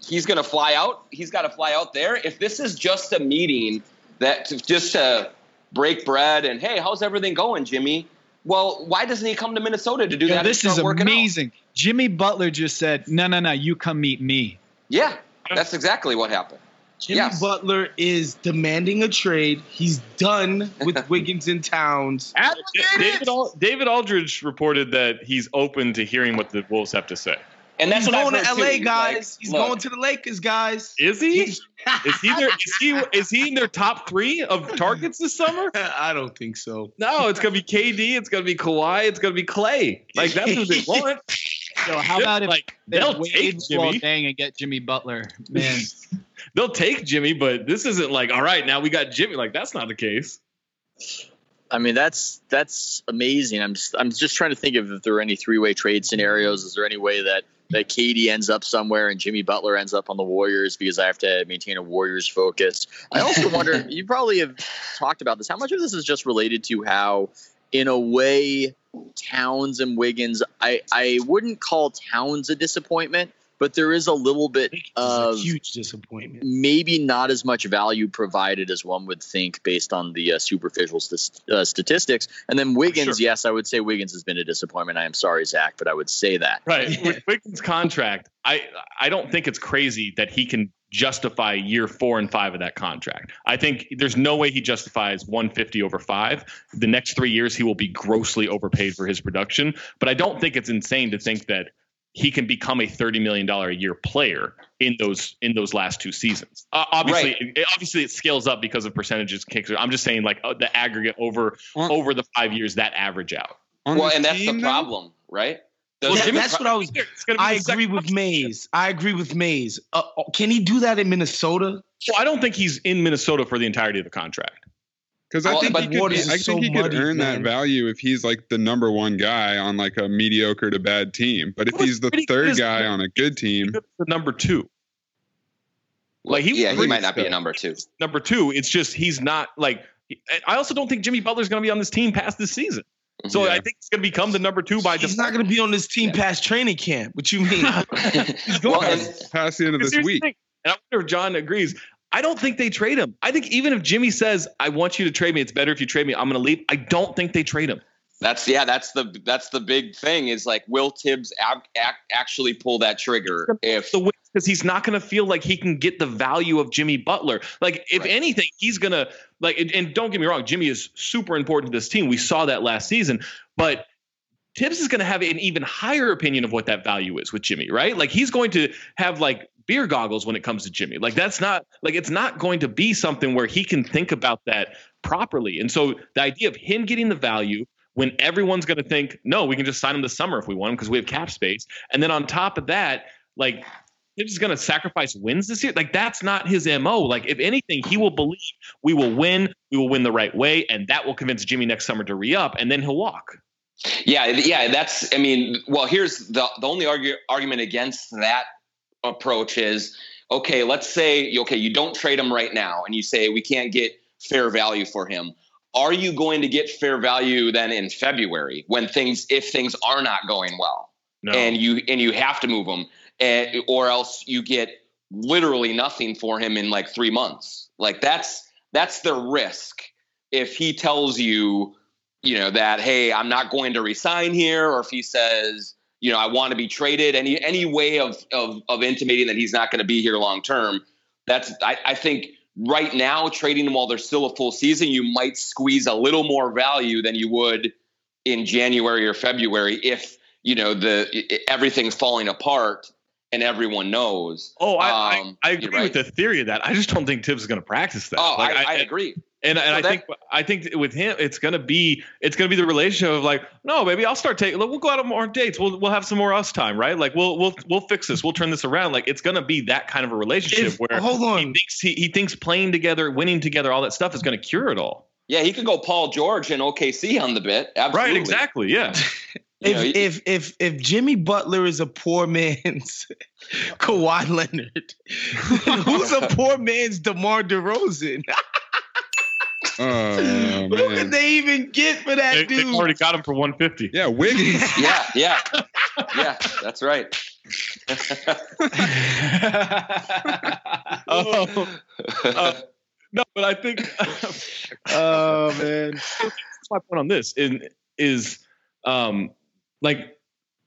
[SPEAKER 7] he's gonna fly out. He's got to fly out there. If this is just a meeting that just to break bread and hey, how's everything going, Jimmy? Well, why doesn't he come to Minnesota to do
[SPEAKER 6] Yo,
[SPEAKER 7] that?
[SPEAKER 6] this is
[SPEAKER 7] working out?
[SPEAKER 6] amazing. Jimmy Butler just said, "No, no, no. You come meet me."
[SPEAKER 7] Yeah, that's exactly what happened.
[SPEAKER 5] Jimmy
[SPEAKER 7] Yes.
[SPEAKER 5] Butler is demanding a trade. He's done with (laughs) Wiggins and Towns.
[SPEAKER 3] David, Al- David Aldridge reported that he's open to hearing what the Wolves have to say.
[SPEAKER 7] And that's
[SPEAKER 5] He's
[SPEAKER 7] what
[SPEAKER 5] going
[SPEAKER 7] I've
[SPEAKER 5] to LA,
[SPEAKER 7] too.
[SPEAKER 5] guys.
[SPEAKER 7] Like,
[SPEAKER 5] He's
[SPEAKER 7] look,
[SPEAKER 5] going to the Lakers, guys.
[SPEAKER 3] Is he? (laughs) Is he there? Is he? Is he in their top three of targets this summer? (laughs)
[SPEAKER 5] I don't think so.
[SPEAKER 3] No, it's gonna be KD. It's gonna be Kawhi. It's gonna be Clay. Like that's who they want.
[SPEAKER 6] So how about if
[SPEAKER 3] like
[SPEAKER 6] they
[SPEAKER 3] they'll
[SPEAKER 6] wave
[SPEAKER 3] take
[SPEAKER 6] Luol
[SPEAKER 3] Jimmy?
[SPEAKER 6] Deng and get Jimmy Butler? Man, (laughs)
[SPEAKER 3] They'll take Jimmy, but this isn't like all right. Now we got Jimmy. Like that's not the case.
[SPEAKER 11] I mean, that's that's amazing. I'm just I'm just trying to think of if there are any three way trade scenarios. Is there any way that that KD ends up somewhere and Jimmy Butler ends up on the Warriors because I have to maintain a Warriors focus? I also (laughs) wonder. You probably have talked about this. How much of this is just related to how, in a way, Towns and Wiggins. I I wouldn't call Towns a disappointment, but there is a little bit
[SPEAKER 5] It's
[SPEAKER 11] of
[SPEAKER 5] a huge disappointment.
[SPEAKER 11] maybe not as much value provided as one would think based on the uh, superficial st- uh, statistics. And then Wiggins,
[SPEAKER 3] Sure.
[SPEAKER 11] yes, I would say Wiggins has been a disappointment. I am sorry, Zach, but I would say that.
[SPEAKER 3] Right. (laughs) With Wiggins' contract, I I don't think it's crazy that he can justify year four and five of that contract. I think there's no way he justifies 150 over five. The next three years he will be grossly overpaid for his production. But I don't think it's insane to think that he can become a 30 million dollar a year player in those in those last two seasons. Uh, obviously,
[SPEAKER 7] Right.
[SPEAKER 3] it, obviously it scales up because of percentages kicks. I'm just saying like uh, the aggregate over
[SPEAKER 8] On,
[SPEAKER 3] over the five years that average out.
[SPEAKER 7] well,
[SPEAKER 8] this
[SPEAKER 7] and that's the
[SPEAKER 8] team, though?
[SPEAKER 7] problem, right? The-
[SPEAKER 3] Well,
[SPEAKER 5] Yeah,
[SPEAKER 3] Jimmy-
[SPEAKER 5] that's what I was.
[SPEAKER 3] It's gonna be
[SPEAKER 5] I agree with. Mayes. I agree with Mayes. Uh, uh, can he do that in Minnesota?
[SPEAKER 3] So I don't think he's in Minnesota for the entirety of the contract.
[SPEAKER 8] Because I
[SPEAKER 7] Well,
[SPEAKER 8] think
[SPEAKER 7] but
[SPEAKER 8] he could,
[SPEAKER 5] waters
[SPEAKER 8] be,
[SPEAKER 5] are
[SPEAKER 8] I
[SPEAKER 5] so
[SPEAKER 8] think he could
[SPEAKER 5] muddy,
[SPEAKER 8] earn
[SPEAKER 5] man.
[SPEAKER 8] that value if he's like the number one guy on like a mediocre to bad team. But if
[SPEAKER 3] Well,
[SPEAKER 8] he's the third guy on a good team,
[SPEAKER 3] Good for number two. Like he
[SPEAKER 7] yeah, he might not be a number two.
[SPEAKER 3] Number two, it's just he's not like. I also don't think Jimmy Butler's going to be on this team past this season. So
[SPEAKER 8] Yeah.
[SPEAKER 3] I think he's going to become the number two by
[SPEAKER 5] He's not going to be on this team past training camp. What you mean? (laughs)
[SPEAKER 7] well, and,
[SPEAKER 8] past the end of this
[SPEAKER 3] here's the
[SPEAKER 8] week.
[SPEAKER 3] thing, And I wonder if Jon agrees. I don't think they trade him. I think even if Jimmy says, "I want you to trade me," it's better if you trade me. I'm going to leave. I don't think they trade him.
[SPEAKER 7] That's yeah. That's the that's the big thing. Is like will Thibs ac- ac- actually pull that trigger if
[SPEAKER 3] the because he's not going to feel like he can get the value of Jimmy Butler. Like if anything, he's going to like. And, and don't get me wrong, Jimmy is super important to this team. We saw that last season, but Thibs is going to have an even higher opinion of what that value is with Jimmy, right? Like he's going to have like beer goggles when it comes to Jimmy. Like that's not like it's not going to be something where he can think about that properly. And so the idea of him getting the value when everyone's going to think, no, we can just sign him this summer if we want him because we have cap space. And then on top of that, like Thibs is going to sacrifice wins this year. Like that's not his mo. Like if anything, he will believe we will win, we will win the right way, and that will convince Jimmy next summer to re up, and then he'll walk.
[SPEAKER 7] Yeah, yeah, that's. I mean, well, here's the the only argue, argument against that approach is okay. Let's say okay, you don't trade him right now, and you say we can't get fair value for him. Are you going to get fair value then in February when things if things are not going well,
[SPEAKER 3] No.
[SPEAKER 7] and you and you have to move him, and, or else you get literally nothing for him in like three months? Like that's that's the risk if he tells you you know that hey i'm not going to resign here or if he says you know i want to be traded any any way of of, of intimating that he's not going to be here long term that's I, I think right now trading him while there's still a full season you might squeeze a little more value than you would in january or february if you know the i- i- everything's falling apart and everyone knows
[SPEAKER 3] Oh, I,
[SPEAKER 7] Um,
[SPEAKER 3] I, I agree with the theory of that. I just don't think Thibs is going to practice that.
[SPEAKER 7] oh
[SPEAKER 3] Like,
[SPEAKER 7] I, I, agree
[SPEAKER 3] And, and
[SPEAKER 7] So
[SPEAKER 3] I
[SPEAKER 7] that-
[SPEAKER 3] think I think with him, it's gonna be it's gonna be the relationship of like, no, baby, I'll start taking. We'll go out on more dates. We'll we'll have some more us time, right? Like we'll we'll we'll fix this. We'll turn this around. Like it's gonna be that kind of a relationship
[SPEAKER 5] If-
[SPEAKER 3] where
[SPEAKER 5] hold on.
[SPEAKER 3] he thinks he, he thinks playing together, winning together, all that stuff is gonna cure it all.
[SPEAKER 7] yeah he could go paul george and okc on the bit absolutely
[SPEAKER 3] Right? Exactly. Yeah. (laughs)
[SPEAKER 5] If,
[SPEAKER 7] know,
[SPEAKER 5] if if if Jimmy Butler is a poor man's (laughs) Kawhi Leonard, (laughs) who's a poor man's DeMar DeRozan?
[SPEAKER 8] Oh
[SPEAKER 5] Who
[SPEAKER 8] man.
[SPEAKER 5] could they even get for that
[SPEAKER 3] They,
[SPEAKER 5] dude?
[SPEAKER 3] they've already got him for 150.
[SPEAKER 8] Yeah, Wiggins. (laughs)
[SPEAKER 7] yeah, yeah, yeah. That's right. (laughs)
[SPEAKER 3] Oh, uh, no, but I think (laughs)
[SPEAKER 5] oh man.
[SPEAKER 3] that's my point on this is, is um like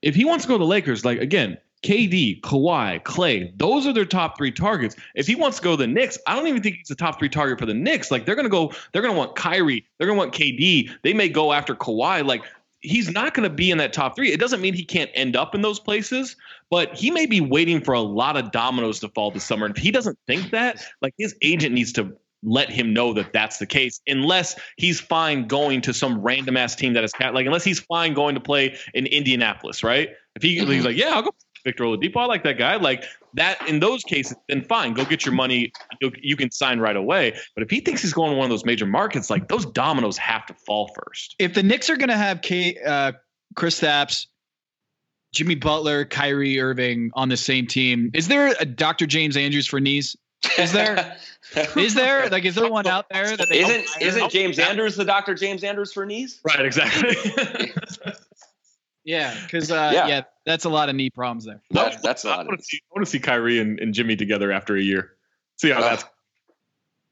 [SPEAKER 3] if he wants to go to the Lakers, like again, KD, Kawhi, Clay, those are their top three targets. If he wants to go to the Knicks, I don't even think he's the top three target for the Knicks. Like they're gonna go, they're gonna want Kyrie, they're gonna want KD. They may go after Kawhi. Like he's not gonna be in that top three. It doesn't mean he can't end up in those places, but he may be waiting for a lot of dominoes to fall this summer. And if he doesn't think that, like his agent needs to let him know that that's the case, unless he's fine going to some random ass team that is cat like unless he's fine going to play in Indianapolis, right? If he, he's like, yeah, I'll go Victor Oladipo, I like that guy. Like that in those cases, then fine, go get your money. You, you can sign right away. But if he thinks he's going to one of those major markets, like those dominoes have to fall first.
[SPEAKER 6] if the Knicks are going to have K, uh, Kristaps, Jimmy Butler, Kyrie Irving on the same team, is there a Dr. James Andrews for knees? Is there? (laughs) is there? Like, is there one out there that they
[SPEAKER 7] Isn't isn't James Andrews the Dr. James Andrews for knees?
[SPEAKER 3] Right, exactly. (laughs)
[SPEAKER 6] Yeah, because uh,
[SPEAKER 7] Yeah.
[SPEAKER 6] yeah. that's a lot of knee problems there.
[SPEAKER 7] That, that's
[SPEAKER 3] not.
[SPEAKER 7] lot
[SPEAKER 3] want to see, I want to see Kyrie and, and Jimmy together after a year. See how
[SPEAKER 7] Uh,
[SPEAKER 3] that's.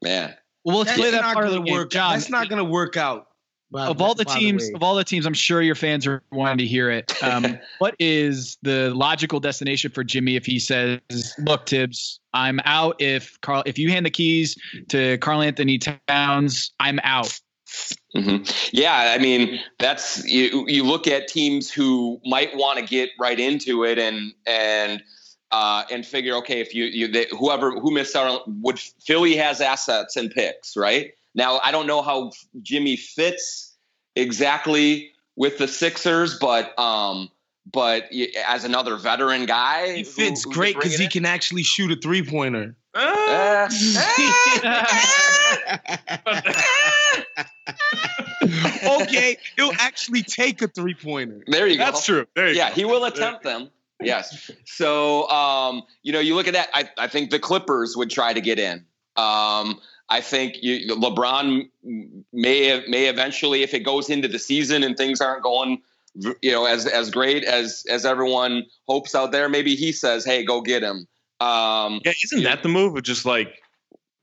[SPEAKER 7] man.
[SPEAKER 6] Well, let's
[SPEAKER 5] That's
[SPEAKER 6] play that
[SPEAKER 5] not
[SPEAKER 6] part of the
[SPEAKER 5] gonna work.
[SPEAKER 6] Jon.
[SPEAKER 5] That's not gonna work out. by
[SPEAKER 6] of all the teams,
[SPEAKER 5] way.
[SPEAKER 6] of all the teams, I'm sure your fans are wanting to hear it. Um, (laughs) what is the logical destination for Jimmy if he says, "Look, Thibs, I'm out. If Karl, if you hand the keys to Karl-Anthony Towns, I'm out."
[SPEAKER 7] Hmm Yeah, I mean that's you. You look at teams who might want to get right into it and and uh, and figure, okay, if you you they, whoever who missed out on would Philly has assets and picks, right? Now I don't know how Jimmy fits exactly with the Sixers, but um, but as another veteran guy,
[SPEAKER 5] He fits
[SPEAKER 7] who-
[SPEAKER 5] great because he can actually shoot a three pointer.
[SPEAKER 7] Uh, (laughs)
[SPEAKER 5] okay, he'll actually take a three pointer.
[SPEAKER 7] There you go.
[SPEAKER 3] That's true. There you
[SPEAKER 7] yeah,
[SPEAKER 3] go.
[SPEAKER 7] he will attempt them. Yes. So, um, you know, you look at that. I, I think the Clippers would try to get in. Um, I think you, LeBron may may eventually, if it goes into the season and things aren't going, you know, as as great as as everyone hopes out there, maybe he says, "Hey, go get him." Um,
[SPEAKER 3] Yeah, isn't that the move of just like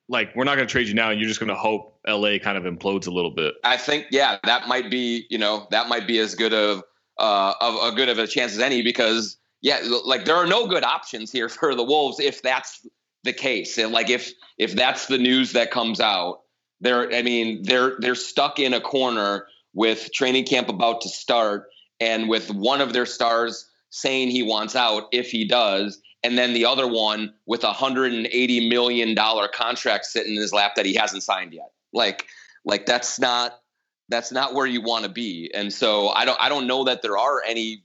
[SPEAKER 3] like we're not going to trade you now, and you're just going to hope LA kind of implodes a little bit.
[SPEAKER 7] I think yeah, that might be you know that might be as good of uh, of a good of a chance as any because yeah, like there are no good options here (laughs) for the Wolves if that's the case. And like if if that's the news that comes out, they're I mean they're they're stuck in a corner with training camp about to start and with one of their stars saying he wants out if he does and then the other one with a hundred and eighty million dollar contract sitting in his lap that he hasn't signed yet. Like, like that's not that's not where you want to be. And so I don't I don't know that there are any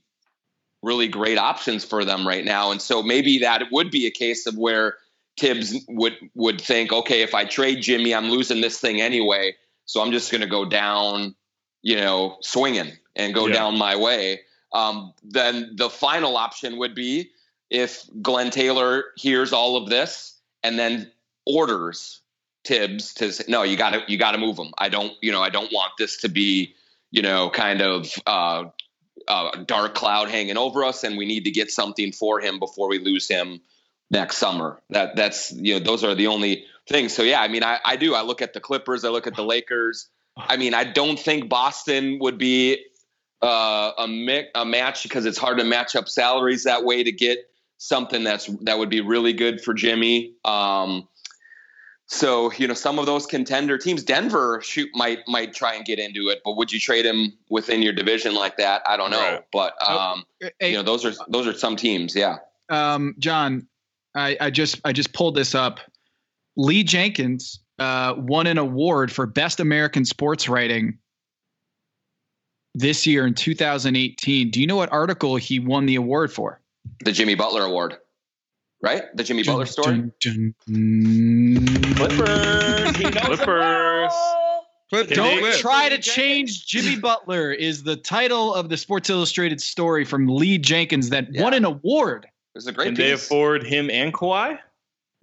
[SPEAKER 7] really great options for them right now. And so maybe that would be a case of where Thibs would would think, okay, if I trade Jimmy, I'm losing this thing anyway, so I'm just going to go down, you know, swinging and go
[SPEAKER 3] Yeah.
[SPEAKER 7] down my way. Um, then the final option would be if Glen Taylor hears all of this and then orders Thibs to say, no, you got to you got to move him. I don't, you know, I don't want this to be, you know, kind of uh, uh, dark cloud hanging over us, and we need to get something for him before we lose him next summer. That that's you know those are the only things. So yeah, I mean, I, I do. I look at the Clippers. I look at the Lakers. I mean, I don't think Boston would be uh, a mi- a match because it's hard to match up salaries that way to get something that's that would be really good for Jimmy. Um, so you know, some of those contender teams, Denver shoot might might try and get into it, but would you trade him within your division like that? I don't know,
[SPEAKER 3] Right.
[SPEAKER 7] but um,
[SPEAKER 6] Hey,
[SPEAKER 7] you know, those are those are some teams. Yeah.
[SPEAKER 6] um, Jon, I, I just I just pulled this up. Lee Jenkins uh, won an award for best American sports writing this year in 2018. Do you know what article he won the award for?
[SPEAKER 7] The Jimmy Butler Award, right? The Jimmy Butler story.
[SPEAKER 6] Dun, dun, dun.
[SPEAKER 7] Clippers.
[SPEAKER 3] Clippers.
[SPEAKER 8] Clip,
[SPEAKER 6] Don't
[SPEAKER 3] they-
[SPEAKER 6] try to change Jimmy Butler is the title of the Sports Illustrated story from Lee Jenkins that won an award.
[SPEAKER 7] It's a great
[SPEAKER 3] Can they afford him and Kawhi?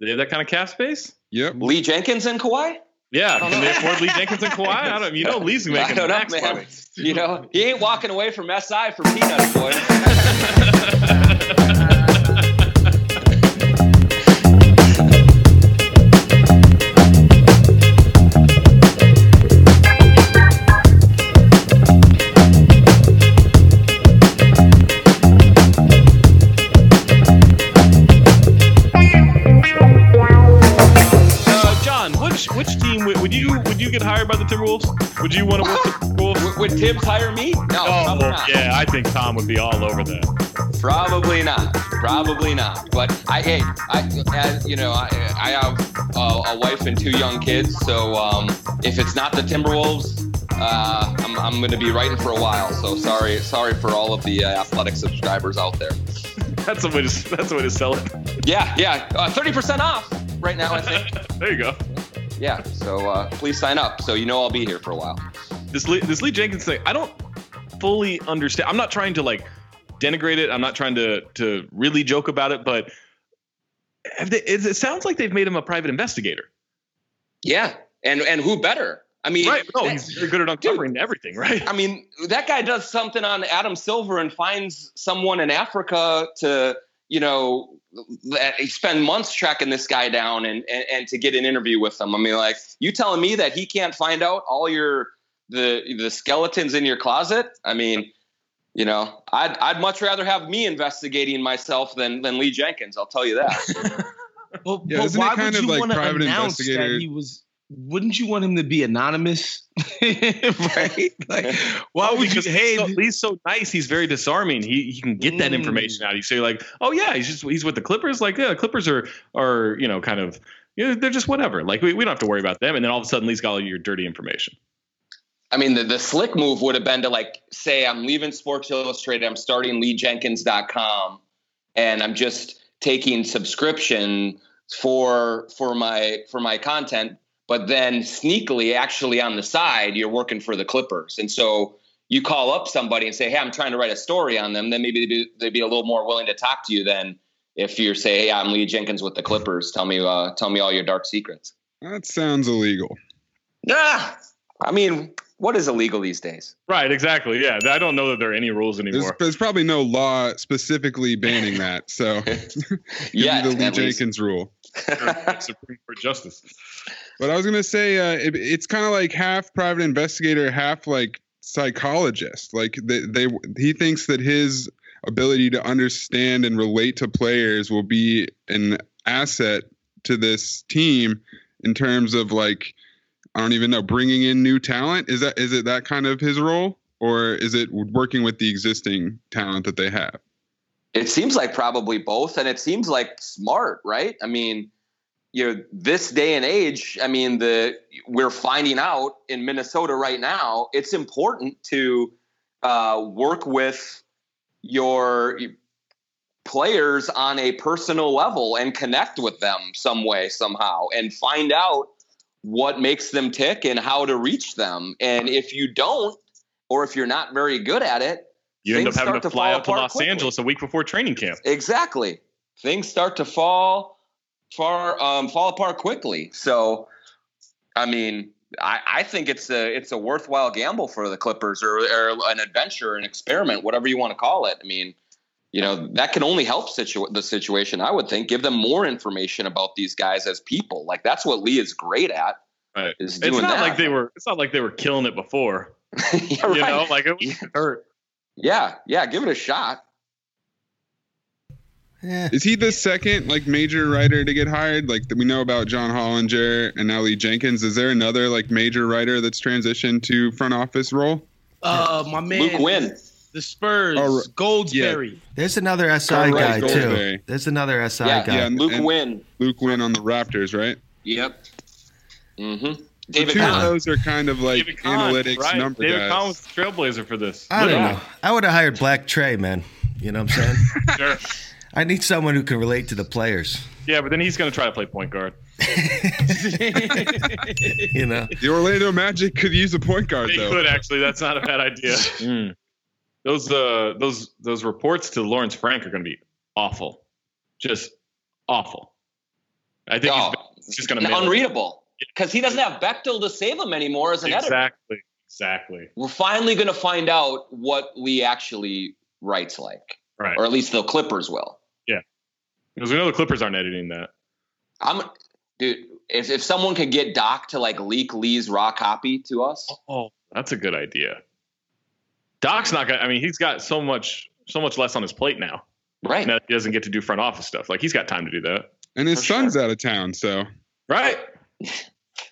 [SPEAKER 3] Do they have that kind of cap space?
[SPEAKER 8] Yep.
[SPEAKER 7] Lee Jenkins and Kawhi?
[SPEAKER 3] Yeah, can
[SPEAKER 7] know.
[SPEAKER 3] they afford Lee Jenkins and Kawhi? I don't. You know, Lee's (laughs) making I
[SPEAKER 7] don't know,
[SPEAKER 3] max
[SPEAKER 7] man.
[SPEAKER 3] money.
[SPEAKER 7] You know, he ain't walking away from SI for peanuts, boy. (laughs) Thibs hire me? No,
[SPEAKER 3] Oh, well,
[SPEAKER 7] not.
[SPEAKER 3] yeah, I think Tom would be all over that.
[SPEAKER 7] Probably not. Probably not. But I, hey, I, as, you know, I, I have a, a wife and two young kids. So um, if it's not the Timberwolves, uh, I'm, I'm going to be writing for a while. So sorry, sorry for all of the uh, athletic subscribers out there. (laughs)
[SPEAKER 3] That's a way to that's the way to sell it.
[SPEAKER 7] Yeah, yeah, uh, 30% off right now. I think. (laughs)
[SPEAKER 3] There you go.
[SPEAKER 7] Yeah. So uh, please sign up. So you know I'll be here for a while.
[SPEAKER 3] This Lee, this Lee Jenkins thing, I don't fully understand. I'm not trying to like denigrate it. I'm not trying to to really joke about it, but have they, it, it sounds like they've made him a private investigator.
[SPEAKER 7] Yeah, and and who better? I mean,
[SPEAKER 3] Right? No,
[SPEAKER 7] that-
[SPEAKER 3] he's very good at uncovering everything, right?
[SPEAKER 7] I mean, that guy does something on Adam Silver and finds someone in Africa to, you know, spend months tracking this guy down and, and and to get an interview with him. I mean, like, you telling me that he can't find out all your the the skeletons in your closet? I mean, you know, I'd I'd much rather have me investigating myself than than Lee Jenkins. I'll tell you that. (laughs)
[SPEAKER 5] Well,
[SPEAKER 8] Yeah,
[SPEAKER 5] but
[SPEAKER 8] isn't he
[SPEAKER 5] why
[SPEAKER 8] kind
[SPEAKER 5] would
[SPEAKER 8] of
[SPEAKER 5] you
[SPEAKER 8] like
[SPEAKER 5] want to announce that he was? Wouldn't you want him to be anonymous? (laughs) right? Like, why would you? Hey,
[SPEAKER 3] he's, so, he's so nice. He's very disarming. He he can get that
[SPEAKER 5] Mm.
[SPEAKER 3] information out. You say like, oh yeah, he's just he's with the Clippers. Like yeah, the Clippers are are you know kind of you know, they're just whatever. Like we, we don't have to worry about them. And then all of a sudden, Lee's got all your dirty information.
[SPEAKER 7] I mean, the, the slick move would have been to like say, I'm leaving Sports Illustrated, I'm starting LeeJenkins.com, and I'm just taking subscription for for my for my content. But then sneakily, actually on the side, you're working for the Clippers, and so you call up somebody and say, "Hey, I'm trying to write a story on them." Then maybe they'd be, they'd be a little more willing to talk to you than if you're say, "Hey, I'm Lee Jenkins with the Clippers. Tell me, uh, tell me all your dark secrets."
[SPEAKER 8] That sounds illegal.
[SPEAKER 7] Ah, I mean, what is illegal these days?
[SPEAKER 3] Right, exactly. Yeah, I don't know that there are any rules anymore.
[SPEAKER 8] there's probably no law specifically banning that. (laughs) So, (laughs)
[SPEAKER 7] Yeah,
[SPEAKER 8] the Lee
[SPEAKER 7] at least.
[SPEAKER 8] Jenkins rule.
[SPEAKER 3] Supreme Court justice.
[SPEAKER 8] But I was gonna say uh, it, it's kind of like half private investigator, half like psychologist. Like they, they, he thinks that his ability to understand and relate to players will be an asset to this team in terms of like I don't even know bringing in new talent. Is that is it that kind of his role, or is it working with the existing talent that they have?
[SPEAKER 7] It seems like probably both, and it seems like smart, right? I mean, you know, this day and age, I mean, the we're finding out in Minnesota right now, it's important to uh, work with your players on a personal level and connect with them some way, somehow, and find out what makes them tick and how to reach them. And if you don't, or if you're not very good at it,
[SPEAKER 3] You end up having to fly out to Los
[SPEAKER 7] quickly.
[SPEAKER 3] Angeles a week before training camp.
[SPEAKER 7] Exactly. Things start to fall far um, fall apart quickly. So, I mean, I, I think it's a it's a worthwhile gamble for the Clippers or, or an adventure, an experiment, whatever you want to call it. I mean, you know, that can only help situ- the situation. I would think give them more information about these guys as people. Like that's what Lee is great at.
[SPEAKER 3] Right.
[SPEAKER 7] Is
[SPEAKER 3] It's not
[SPEAKER 7] that.
[SPEAKER 3] like they were. It's not like they were killing it before. (laughs)
[SPEAKER 7] Yeah,
[SPEAKER 3] You know, like it was hurt.
[SPEAKER 7] yeah, yeah. Give it a shot.
[SPEAKER 8] Is he the second like major writer to get hired? Like we know about John Hollinger and now Lee Jenkins. Is there another like major writer that's transitioned to front office role?
[SPEAKER 5] Uh, my man,
[SPEAKER 7] Luke Winn.
[SPEAKER 5] The Spurs,
[SPEAKER 8] Oh,
[SPEAKER 5] Goldsberry.
[SPEAKER 4] There's another SI
[SPEAKER 8] Right,
[SPEAKER 4] guy too. There's another SI
[SPEAKER 7] Yeah,
[SPEAKER 4] guy.
[SPEAKER 8] yeah, and-
[SPEAKER 7] Luke
[SPEAKER 8] and
[SPEAKER 7] Winn.
[SPEAKER 8] Luke Winn on the Raptors, right?
[SPEAKER 7] Yep. Mm-hmm.
[SPEAKER 8] So
[SPEAKER 7] David
[SPEAKER 8] two of those are kind of like
[SPEAKER 3] David Kahn,
[SPEAKER 8] analytics
[SPEAKER 3] right?
[SPEAKER 8] number
[SPEAKER 3] David
[SPEAKER 8] guys.
[SPEAKER 3] Kahn was the trailblazer for this.
[SPEAKER 4] I don't
[SPEAKER 3] Yeah.
[SPEAKER 4] know. I would have hired Black Trey, man. You know what I'm saying? (laughs)
[SPEAKER 3] Sure.
[SPEAKER 4] I need someone who can relate to the players.
[SPEAKER 3] Yeah, but then he's going to try to play point guard. (laughs) (laughs)
[SPEAKER 4] You know.
[SPEAKER 8] The Orlando Magic could use a point guard
[SPEAKER 3] They
[SPEAKER 8] though.
[SPEAKER 3] could actually. That's not a bad idea. Mm. Those uh those those reports to Lawrence Frank are going to be awful, just awful. I think
[SPEAKER 7] Oh,
[SPEAKER 3] he's just going to be
[SPEAKER 7] unreadable because he doesn't have Bechtel to save him anymore as an editor.
[SPEAKER 3] Exactly. Exactly.
[SPEAKER 7] We're finally going to find out what Lee actually writes like,
[SPEAKER 3] Right.
[SPEAKER 7] or at least the Clippers will.
[SPEAKER 3] Yeah. Because we know the Clippers aren't editing that.
[SPEAKER 7] I'm, dude. If if someone could get Doc to like leak Lee's raw copy to us,
[SPEAKER 3] Oh, that's a good idea. Doc's not going. to I mean, he's got so much so much less on his plate now.
[SPEAKER 7] right?
[SPEAKER 3] That he doesn't get to do front office stuff. Like he's got time to do that.
[SPEAKER 8] and his
[SPEAKER 7] For
[SPEAKER 8] son's
[SPEAKER 7] sure.
[SPEAKER 8] out of town, so
[SPEAKER 3] Right. (laughs)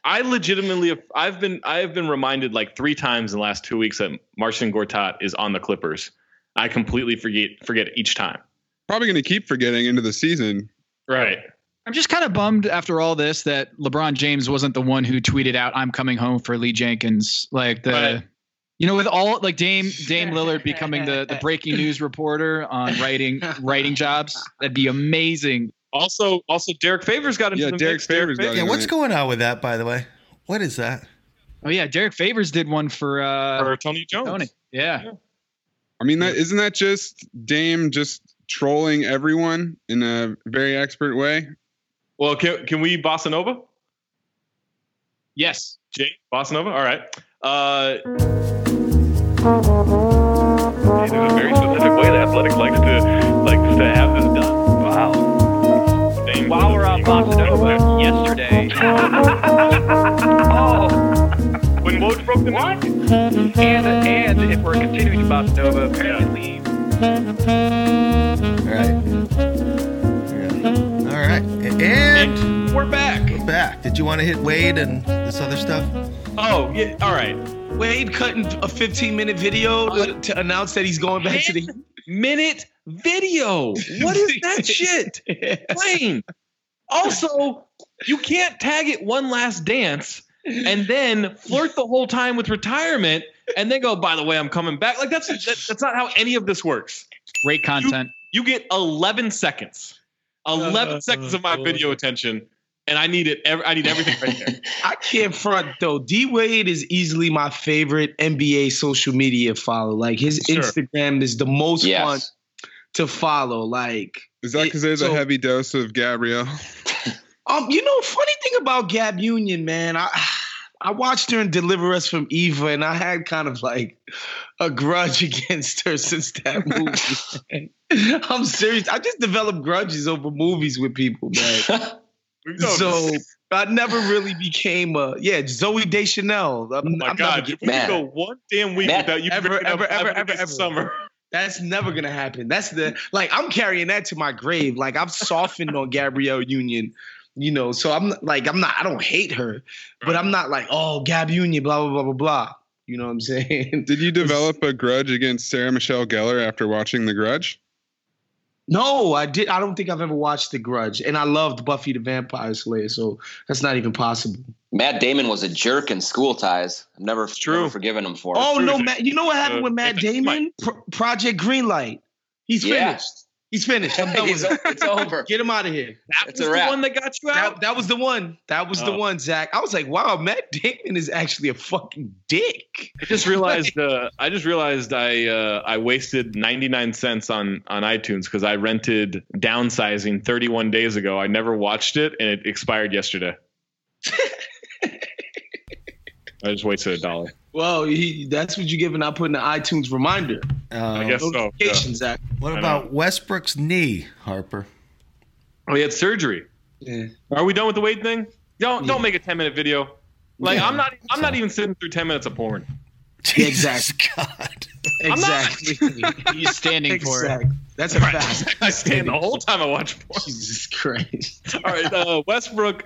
[SPEAKER 3] I legitimately, I've been, I've been reminded like three times in the last two weeks that Marcin Gortat is on the Clippers. I completely forget, forget each time.
[SPEAKER 8] probably going to keep forgetting into the season.
[SPEAKER 3] Right.
[SPEAKER 6] I'm just kind of bummed after all this that LeBron James wasn't the one who tweeted out, "I'm coming home for Lee Jenkins." Like the,
[SPEAKER 3] Right.
[SPEAKER 6] You know, with all like Dame (laughs) Dame Lillard becoming the the breaking news reporter on writing writing jobs, that'd be amazing.
[SPEAKER 3] Also, also Derrick Favors got into
[SPEAKER 8] Yeah,
[SPEAKER 3] the
[SPEAKER 8] Derrick
[SPEAKER 3] mix.
[SPEAKER 8] Favors got
[SPEAKER 4] Yeah, what's going on with that, by the way? What is that?
[SPEAKER 6] Oh yeah, Derrick Favors did one for uh
[SPEAKER 3] or Tony Jones.
[SPEAKER 6] Tony. Yeah.
[SPEAKER 8] I mean, that isn't that just Dame just trolling everyone in a very expert way?
[SPEAKER 3] Well, can, can we bossa nova?
[SPEAKER 6] Yes.
[SPEAKER 3] Jay, bossa nova. All right. Uh,
[SPEAKER 9] There's a very specific way the Athletic likes to likes to have this done. Wow.
[SPEAKER 3] Dame
[SPEAKER 9] While we're on Boston Nova, yesterday. oh. (laughs)
[SPEAKER 3] when Woj broke the
[SPEAKER 9] What? And and if we're continuing to Bossa Nova, apparently
[SPEAKER 4] All right. Yeah. All right. And
[SPEAKER 3] we're back.
[SPEAKER 4] we're back. Did you want to hit Wade and this other stuff?
[SPEAKER 3] Oh, yeah. All right.
[SPEAKER 5] Wade cutting a 15 minute video to, to announce that he's going back to the.
[SPEAKER 3] Minute video. What is that (laughs) shit? Plain. Also, you can't tag it one last dance and then flirt the whole time with retirement and then go, by the way, I'm coming back. Like that's that, that's not how any of this works.
[SPEAKER 6] Great content.
[SPEAKER 3] You get 11 seconds. 11 seconds of my video attention and I need it ev- I need everything right there. (laughs)
[SPEAKER 5] I can't front though. D Wade is easily my favorite NBA social media follow. Like his
[SPEAKER 3] Sure.
[SPEAKER 5] Instagram is the most fun to follow. Like,
[SPEAKER 8] Is that because there's
[SPEAKER 5] So-
[SPEAKER 8] a heavy dose of Gabrielle? (laughs)
[SPEAKER 5] um, you know, funny thing about Gab Union, man, I I watched her and Deliver Us from Eva, and I had kind of like a grudge (laughs) against her since that movie. I'm serious. I just developed grudges over movies with people, man. So (laughs) I never really became a yeah Zooey Deschanel. I'm,
[SPEAKER 3] Oh my
[SPEAKER 5] I'm
[SPEAKER 3] God,
[SPEAKER 5] never,
[SPEAKER 3] if we could go one damn week without you
[SPEAKER 5] ever, ever, ever,
[SPEAKER 3] Five
[SPEAKER 5] ever, ever,
[SPEAKER 3] Summer.
[SPEAKER 5] That's never gonna happen. That's the like I'm carrying that to my grave. Like I've softened on Gabrielle Union, you know. So I'm like I'm not. I don't hate her, but I'm not like oh Gab Union, blah blah blah blah blah. You know what I'm saying?
[SPEAKER 8] Did you (laughs) develop a grudge against Sarah Michelle Gellar after watching The Grudge?
[SPEAKER 5] No, I did. I don't think I've ever watched The Grudge, and I loved Buffy the Vampire Slayer, so that's not even possible.
[SPEAKER 7] Matt Damon was a jerk in School Ties. I've never, never forgiven him for it.
[SPEAKER 5] Oh no, Matt! You know what happened
[SPEAKER 7] Uh,
[SPEAKER 5] with Matt Damon? Pro- Project Greenlight. He's
[SPEAKER 7] Yeah.
[SPEAKER 5] finished. He's finished. I'm (laughs) done
[SPEAKER 7] He's
[SPEAKER 5] with it.
[SPEAKER 7] it's over.
[SPEAKER 5] Get him out of here. That
[SPEAKER 7] It's a wrap.
[SPEAKER 3] that got you
[SPEAKER 5] That, that was the one. That was the
[SPEAKER 3] Oh.
[SPEAKER 5] one, Zach. I was like, wow, Matt Damon is actually a fucking dick.
[SPEAKER 3] I just realized. (laughs) Uh, I just realized I uh, I wasted ninety nine cents on on iTunes because I rented Downsizing thirty one days ago. I never watched it, and it expired yesterday. (laughs) I just wasted a dollar.
[SPEAKER 5] Well, he, that's what you give not putting the iTunes reminder.
[SPEAKER 3] I guess so. yeah.
[SPEAKER 4] What about Westbrook's knee, Harper?
[SPEAKER 3] Oh, he had surgery.
[SPEAKER 5] Yeah.
[SPEAKER 3] Are we done with the weight thing? Don't don't make a ten minute video. Like
[SPEAKER 5] Yeah.
[SPEAKER 3] I'm not I'm not even sitting through ten minutes of porn.
[SPEAKER 5] Yeah, exactly.
[SPEAKER 4] God.
[SPEAKER 5] Exactly.
[SPEAKER 6] He's standing for it.
[SPEAKER 5] That's a fact. (laughs)
[SPEAKER 3] I stand the whole time I watch porn.
[SPEAKER 5] Jesus Christ.
[SPEAKER 3] All right, uh, Westbrook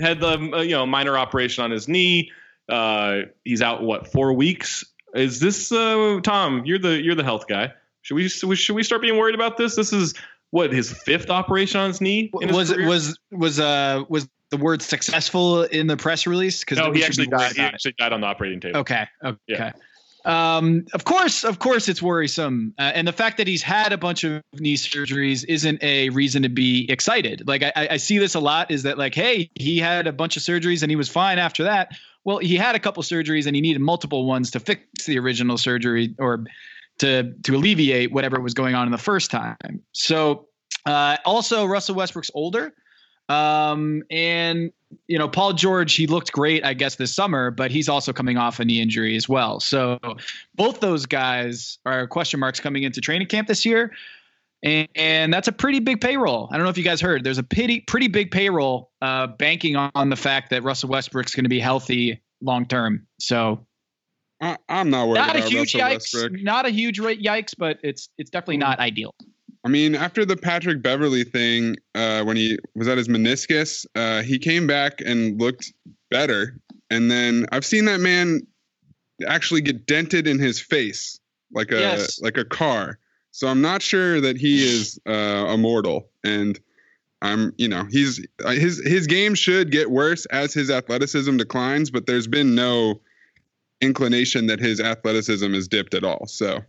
[SPEAKER 3] had the uh, you know minor operation on his knee. Uh, he's out what four weeks? Is this uh, Tom? You're the you're the health guy. Should we should we start being worried about this? This is what his fifth operation on his knee. in his
[SPEAKER 6] Was
[SPEAKER 3] career?
[SPEAKER 6] was was uh was the word successful in the press release? Because
[SPEAKER 3] no? He actually died. He actually died on the operating table.
[SPEAKER 6] Okay. Okay.
[SPEAKER 3] Yeah.
[SPEAKER 6] Um, of course, of course, it's worrisome, uh, and the fact that he's had a bunch of knee surgeries isn't a reason to be excited. Like I, I I see this a lot. Is that like, hey, he had a bunch of surgeries and he was fine after that. Well, he had a couple surgeries and he needed multiple ones to fix the original surgery or to to alleviate whatever was going on in the first time. So, uh, also Russell Westbrook's older. Um, and you know, Paul George, he looked great, I guess, this summer, but he's also coming off a knee injury as well. So both those guys are question marks coming into training camp this year. And, and that's a pretty big payroll. I don't know if you guys heard. There's a pretty pretty big payroll uh, banking on, the fact that Russell Westbrook's going to be healthy long term. So
[SPEAKER 8] I, I'm not worried
[SPEAKER 6] not a
[SPEAKER 8] about
[SPEAKER 6] huge
[SPEAKER 8] Russell
[SPEAKER 6] yikes,
[SPEAKER 8] Westbrook.
[SPEAKER 6] not a huge yikes, but it's it's definitely not ideal.
[SPEAKER 8] I mean, after the Patrick Beverley thing, uh, when he was at his meniscus, uh, he came back and looked better. And then I've seen that man actually get dented in his face like a
[SPEAKER 6] Yes.
[SPEAKER 8] like a car. So I'm not sure that he is uh, immortal. And I'm, you know, he's uh, his his game should get worse as his athleticism declines, but there's been no inclination that his athleticism has dipped at all. So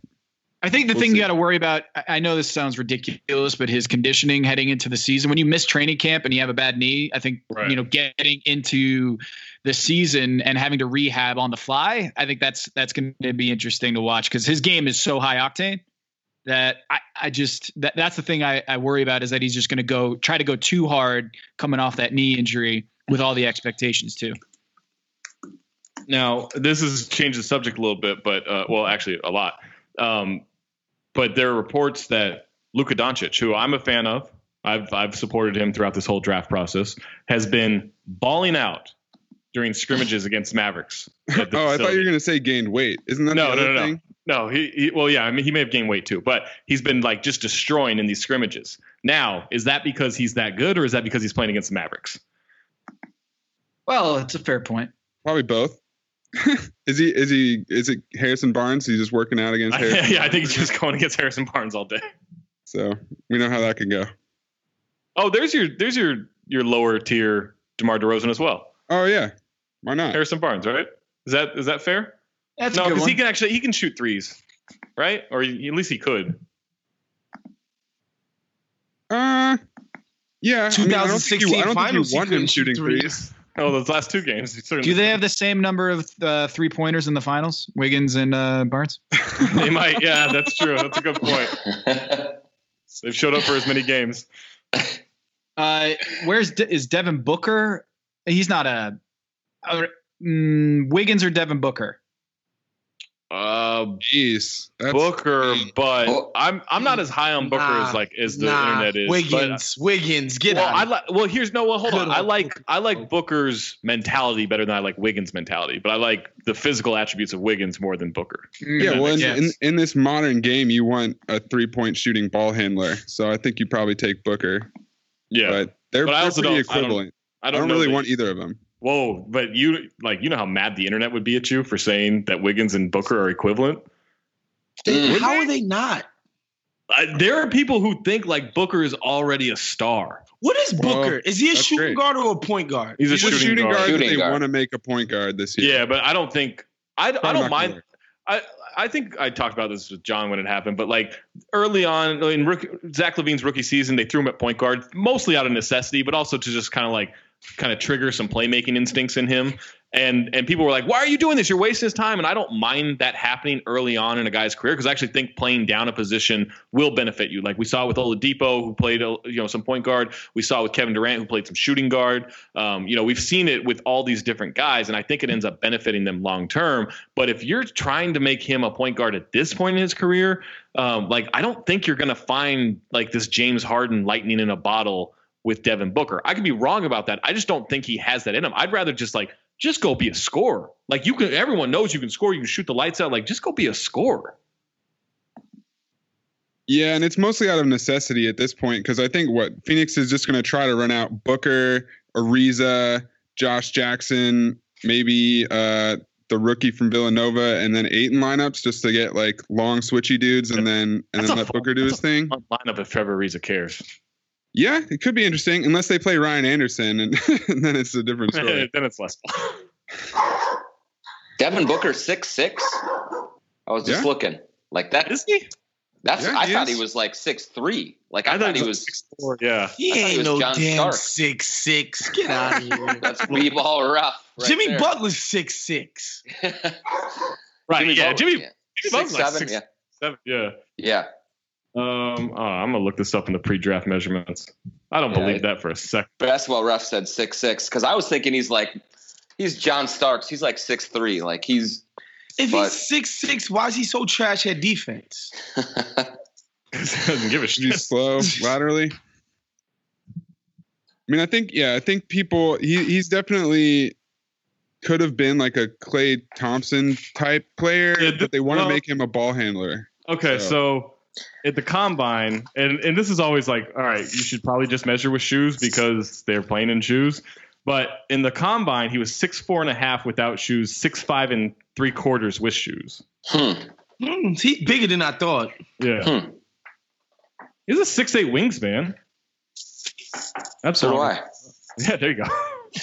[SPEAKER 6] I think the
[SPEAKER 8] We'll
[SPEAKER 6] thing
[SPEAKER 8] see.
[SPEAKER 6] you got to worry about, I I know this sounds ridiculous, but his conditioning heading into the season, when you miss training camp and you have a bad knee, I think,
[SPEAKER 3] Right.
[SPEAKER 6] you know, getting into the season and having to rehab on the fly, I think that's, that's going to be interesting to watch because his game is so high octane that I, I just, that, that's the thing I, I worry about is that he's just going to go try to go too hard coming off that knee injury with all the expectations too.
[SPEAKER 3] Now, this has changed the subject a little bit, but uh, well, actually, a lot. Um, but there are reports that Luka Doncic, who I'm a fan of, I've I've supported him throughout this whole draft process, has been balling out during scrimmages against Mavericks. at the (laughs)
[SPEAKER 8] oh, I thought you were gonna say gained weight. Isn't that
[SPEAKER 3] no,
[SPEAKER 8] the
[SPEAKER 3] no,
[SPEAKER 8] other
[SPEAKER 3] no,
[SPEAKER 8] thing?
[SPEAKER 3] no, no. He, he, well, yeah. I mean, he may have gained weight too, but he's been like just destroying in these scrimmages. Now, is that because he's that good, or is that because he's playing against the Mavericks?
[SPEAKER 6] Well, it's a fair point.
[SPEAKER 8] Probably both. (laughs) is he? Is he? Is it Harrison Barnes? He's just working out against (laughs) Harrison.
[SPEAKER 3] yeah, I think he's just going against Harrison Barnes all day.
[SPEAKER 8] So we know how that can go.
[SPEAKER 3] Oh, there's your there's your your lower tier DeMar DeRozan as well.
[SPEAKER 8] Oh yeah, why not?
[SPEAKER 3] Harrison Barnes, right? Is that is that fair?
[SPEAKER 6] That's a
[SPEAKER 3] no, because he can actually he can shoot threes, right? Or he- at least he could.
[SPEAKER 8] Uh, yeah. I mean, I don't think you,
[SPEAKER 5] 2016
[SPEAKER 8] I don't
[SPEAKER 5] finals, he
[SPEAKER 8] you want him shooting
[SPEAKER 5] threes.
[SPEAKER 8] threes.
[SPEAKER 3] Oh, those last two games.
[SPEAKER 6] Do they have the same number of uh, three pointers in the finals? Wiggins and uh, Barnes? (laughs)
[SPEAKER 3] They might. Yeah, that's true. That's a good point. (laughs) They've showed up for as many games.
[SPEAKER 6] Uh, where's De- is Devin Booker? He's not a. uh, mm, Wiggins or Devin Booker?
[SPEAKER 3] Uh,
[SPEAKER 8] Jeez, that's
[SPEAKER 3] Booker, but
[SPEAKER 7] Oh.
[SPEAKER 3] I'm I'm not as high on Booker
[SPEAKER 5] Nah,
[SPEAKER 3] as like as the
[SPEAKER 5] nah,
[SPEAKER 3] internet is. but-
[SPEAKER 5] Wiggins, Wiggins, get
[SPEAKER 3] well,
[SPEAKER 5] out.
[SPEAKER 3] I like. Well, here's no. Well, hold on. I like
[SPEAKER 5] Booker.
[SPEAKER 3] I like Booker's mentality better than I like Wiggins' mentality. But I like the physical attributes of Wiggins more than Booker.
[SPEAKER 8] Yeah, well, in, in, in this modern game, you want a three point shooting ball handler. So I think you probably take Booker.
[SPEAKER 3] Yeah,
[SPEAKER 8] But they're,
[SPEAKER 3] But I
[SPEAKER 8] they're pretty
[SPEAKER 3] don't- I don't-
[SPEAKER 8] equivalent.
[SPEAKER 3] I
[SPEAKER 8] I
[SPEAKER 3] don't,
[SPEAKER 8] don't, really
[SPEAKER 3] that-
[SPEAKER 8] want either of them.
[SPEAKER 3] Whoa, but you like you know how mad the internet would be at you for saying that Wiggins and Booker are equivalent.
[SPEAKER 7] Mm.
[SPEAKER 5] How are they not?
[SPEAKER 3] Uh, there are people who think like Booker is already a star.
[SPEAKER 5] What is
[SPEAKER 8] Well,
[SPEAKER 5] Booker? is he a shooting
[SPEAKER 8] great.
[SPEAKER 5] guard or a point guard?
[SPEAKER 3] He's a
[SPEAKER 8] He's a
[SPEAKER 3] shooting,
[SPEAKER 8] shooting guard,
[SPEAKER 7] Shooting
[SPEAKER 8] that they
[SPEAKER 7] guard.
[SPEAKER 8] want to make a point guard this year.
[SPEAKER 3] Yeah, but I don't think I, I don't mind.
[SPEAKER 8] gonna.
[SPEAKER 3] I I think I talked about this with Jon when it happened, but like early on in rookie, Zach LaVine's rookie season, they threw him at point guard, mostly out of necessity, but also to just kind of like kind of trigger some playmaking instincts in him. And and people were like, "Why are you doing this? You're wasting his time." And I don't mind that happening early on in a guy's career because I actually think playing down a position will benefit you. Like we saw with Oladipo, who played you know some point guard. We saw with Kevin Durant, who played some shooting guard. Um, you know, we've seen it with all these different guys, and I think it ends up benefiting them long term. But if you're trying to make him a point guard at this point in his career, um, like I don't think you're going to find like this James Harden lightning in a bottle with Devin Booker. I could be wrong about that. I just don't think he has that in him. I'd rather just like just go be a scorer. Like you can, everyone knows you can score. You can shoot the lights out. Like just go be a scorer.
[SPEAKER 8] Yeah, and it's mostly out of necessity at this point because I think what Phoenix is just going to try to run out Booker, Ariza, Josh Jackson, maybe uh, the rookie from Villanova, and then eight in lineups just to get like long switchy dudes, and then and
[SPEAKER 3] That's
[SPEAKER 8] then let
[SPEAKER 3] fun-
[SPEAKER 8] Booker do his thing.
[SPEAKER 3] Lineup if Trevor Ariza cares.
[SPEAKER 8] Yeah, it could be interesting unless they play Ryan Anderson, and, (laughs) and then it's a different (laughs) story.
[SPEAKER 3] then it's less. (laughs)
[SPEAKER 7] Devin Booker six six. I was just
[SPEAKER 8] Yeah.
[SPEAKER 7] looking like that.
[SPEAKER 3] Is he?
[SPEAKER 7] That's
[SPEAKER 8] Yeah,
[SPEAKER 7] I
[SPEAKER 8] he
[SPEAKER 7] thought
[SPEAKER 8] is.
[SPEAKER 7] he was like six three. Like I, thought he was.
[SPEAKER 3] six four. Yeah.
[SPEAKER 5] He
[SPEAKER 7] I he
[SPEAKER 5] ain't no
[SPEAKER 7] John
[SPEAKER 5] damn
[SPEAKER 7] Stark.
[SPEAKER 5] six six. Get out of here.
[SPEAKER 7] That's we ball rough. Right
[SPEAKER 5] Jimmy
[SPEAKER 7] there.
[SPEAKER 5] Butler's six six.
[SPEAKER 3] Right.
[SPEAKER 7] Jimmy
[SPEAKER 3] yeah.
[SPEAKER 7] Butler,
[SPEAKER 3] Jimmy.
[SPEAKER 7] yeah.
[SPEAKER 3] Jimmy Butler's
[SPEAKER 7] Six,
[SPEAKER 3] like
[SPEAKER 7] seven,
[SPEAKER 3] six,
[SPEAKER 7] yeah.
[SPEAKER 3] seven. Yeah.
[SPEAKER 7] Yeah.
[SPEAKER 3] Um. Oh, I'm gonna look this up in the pre-draft measurements. I don't
[SPEAKER 7] Yeah,
[SPEAKER 3] believe that for a second.
[SPEAKER 7] Basketball ref said six six because I was thinking he's like he's John Starks. He's like six three. Like he's
[SPEAKER 5] If
[SPEAKER 7] But-
[SPEAKER 5] he's six six, why is he so trash at defense? (laughs) (laughs)
[SPEAKER 3] doesn't give a
[SPEAKER 8] Should be
[SPEAKER 3] shit.
[SPEAKER 8] slow (laughs) laterally. I mean, I think yeah, I think people he he's definitely could have been like a Klay Thompson type player,
[SPEAKER 3] Yeah, th-
[SPEAKER 8] but they want to
[SPEAKER 3] well-
[SPEAKER 8] make him a ball handler.
[SPEAKER 3] Okay,
[SPEAKER 8] So-
[SPEAKER 3] so at the combine, and and this is always like, all right, you should probably just measure with shoes because they're playing in shoes. But in the combine, he was six four and a half without shoes, six five and three quarters with shoes.
[SPEAKER 7] hmm.
[SPEAKER 5] Hmm, he's bigger than I thought.
[SPEAKER 3] Yeah,
[SPEAKER 7] Hmm.
[SPEAKER 3] he's a six eight wingspan. That's
[SPEAKER 7] so do. I.
[SPEAKER 3] Yeah, there you go. (laughs)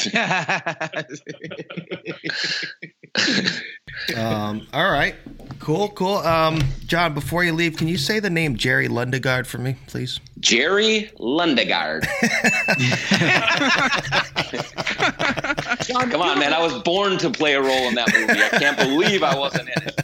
[SPEAKER 3] (laughs) (laughs) (laughs)
[SPEAKER 4] Um, all right. Cool, cool. Um, Jon, before you leave, can you say the name Jerry Lundegaard for me, please?
[SPEAKER 7] Jerry Lundegaard. (laughs) Jon, Come on, man! I was born to play a role in that movie. I can't believe I wasn't in it.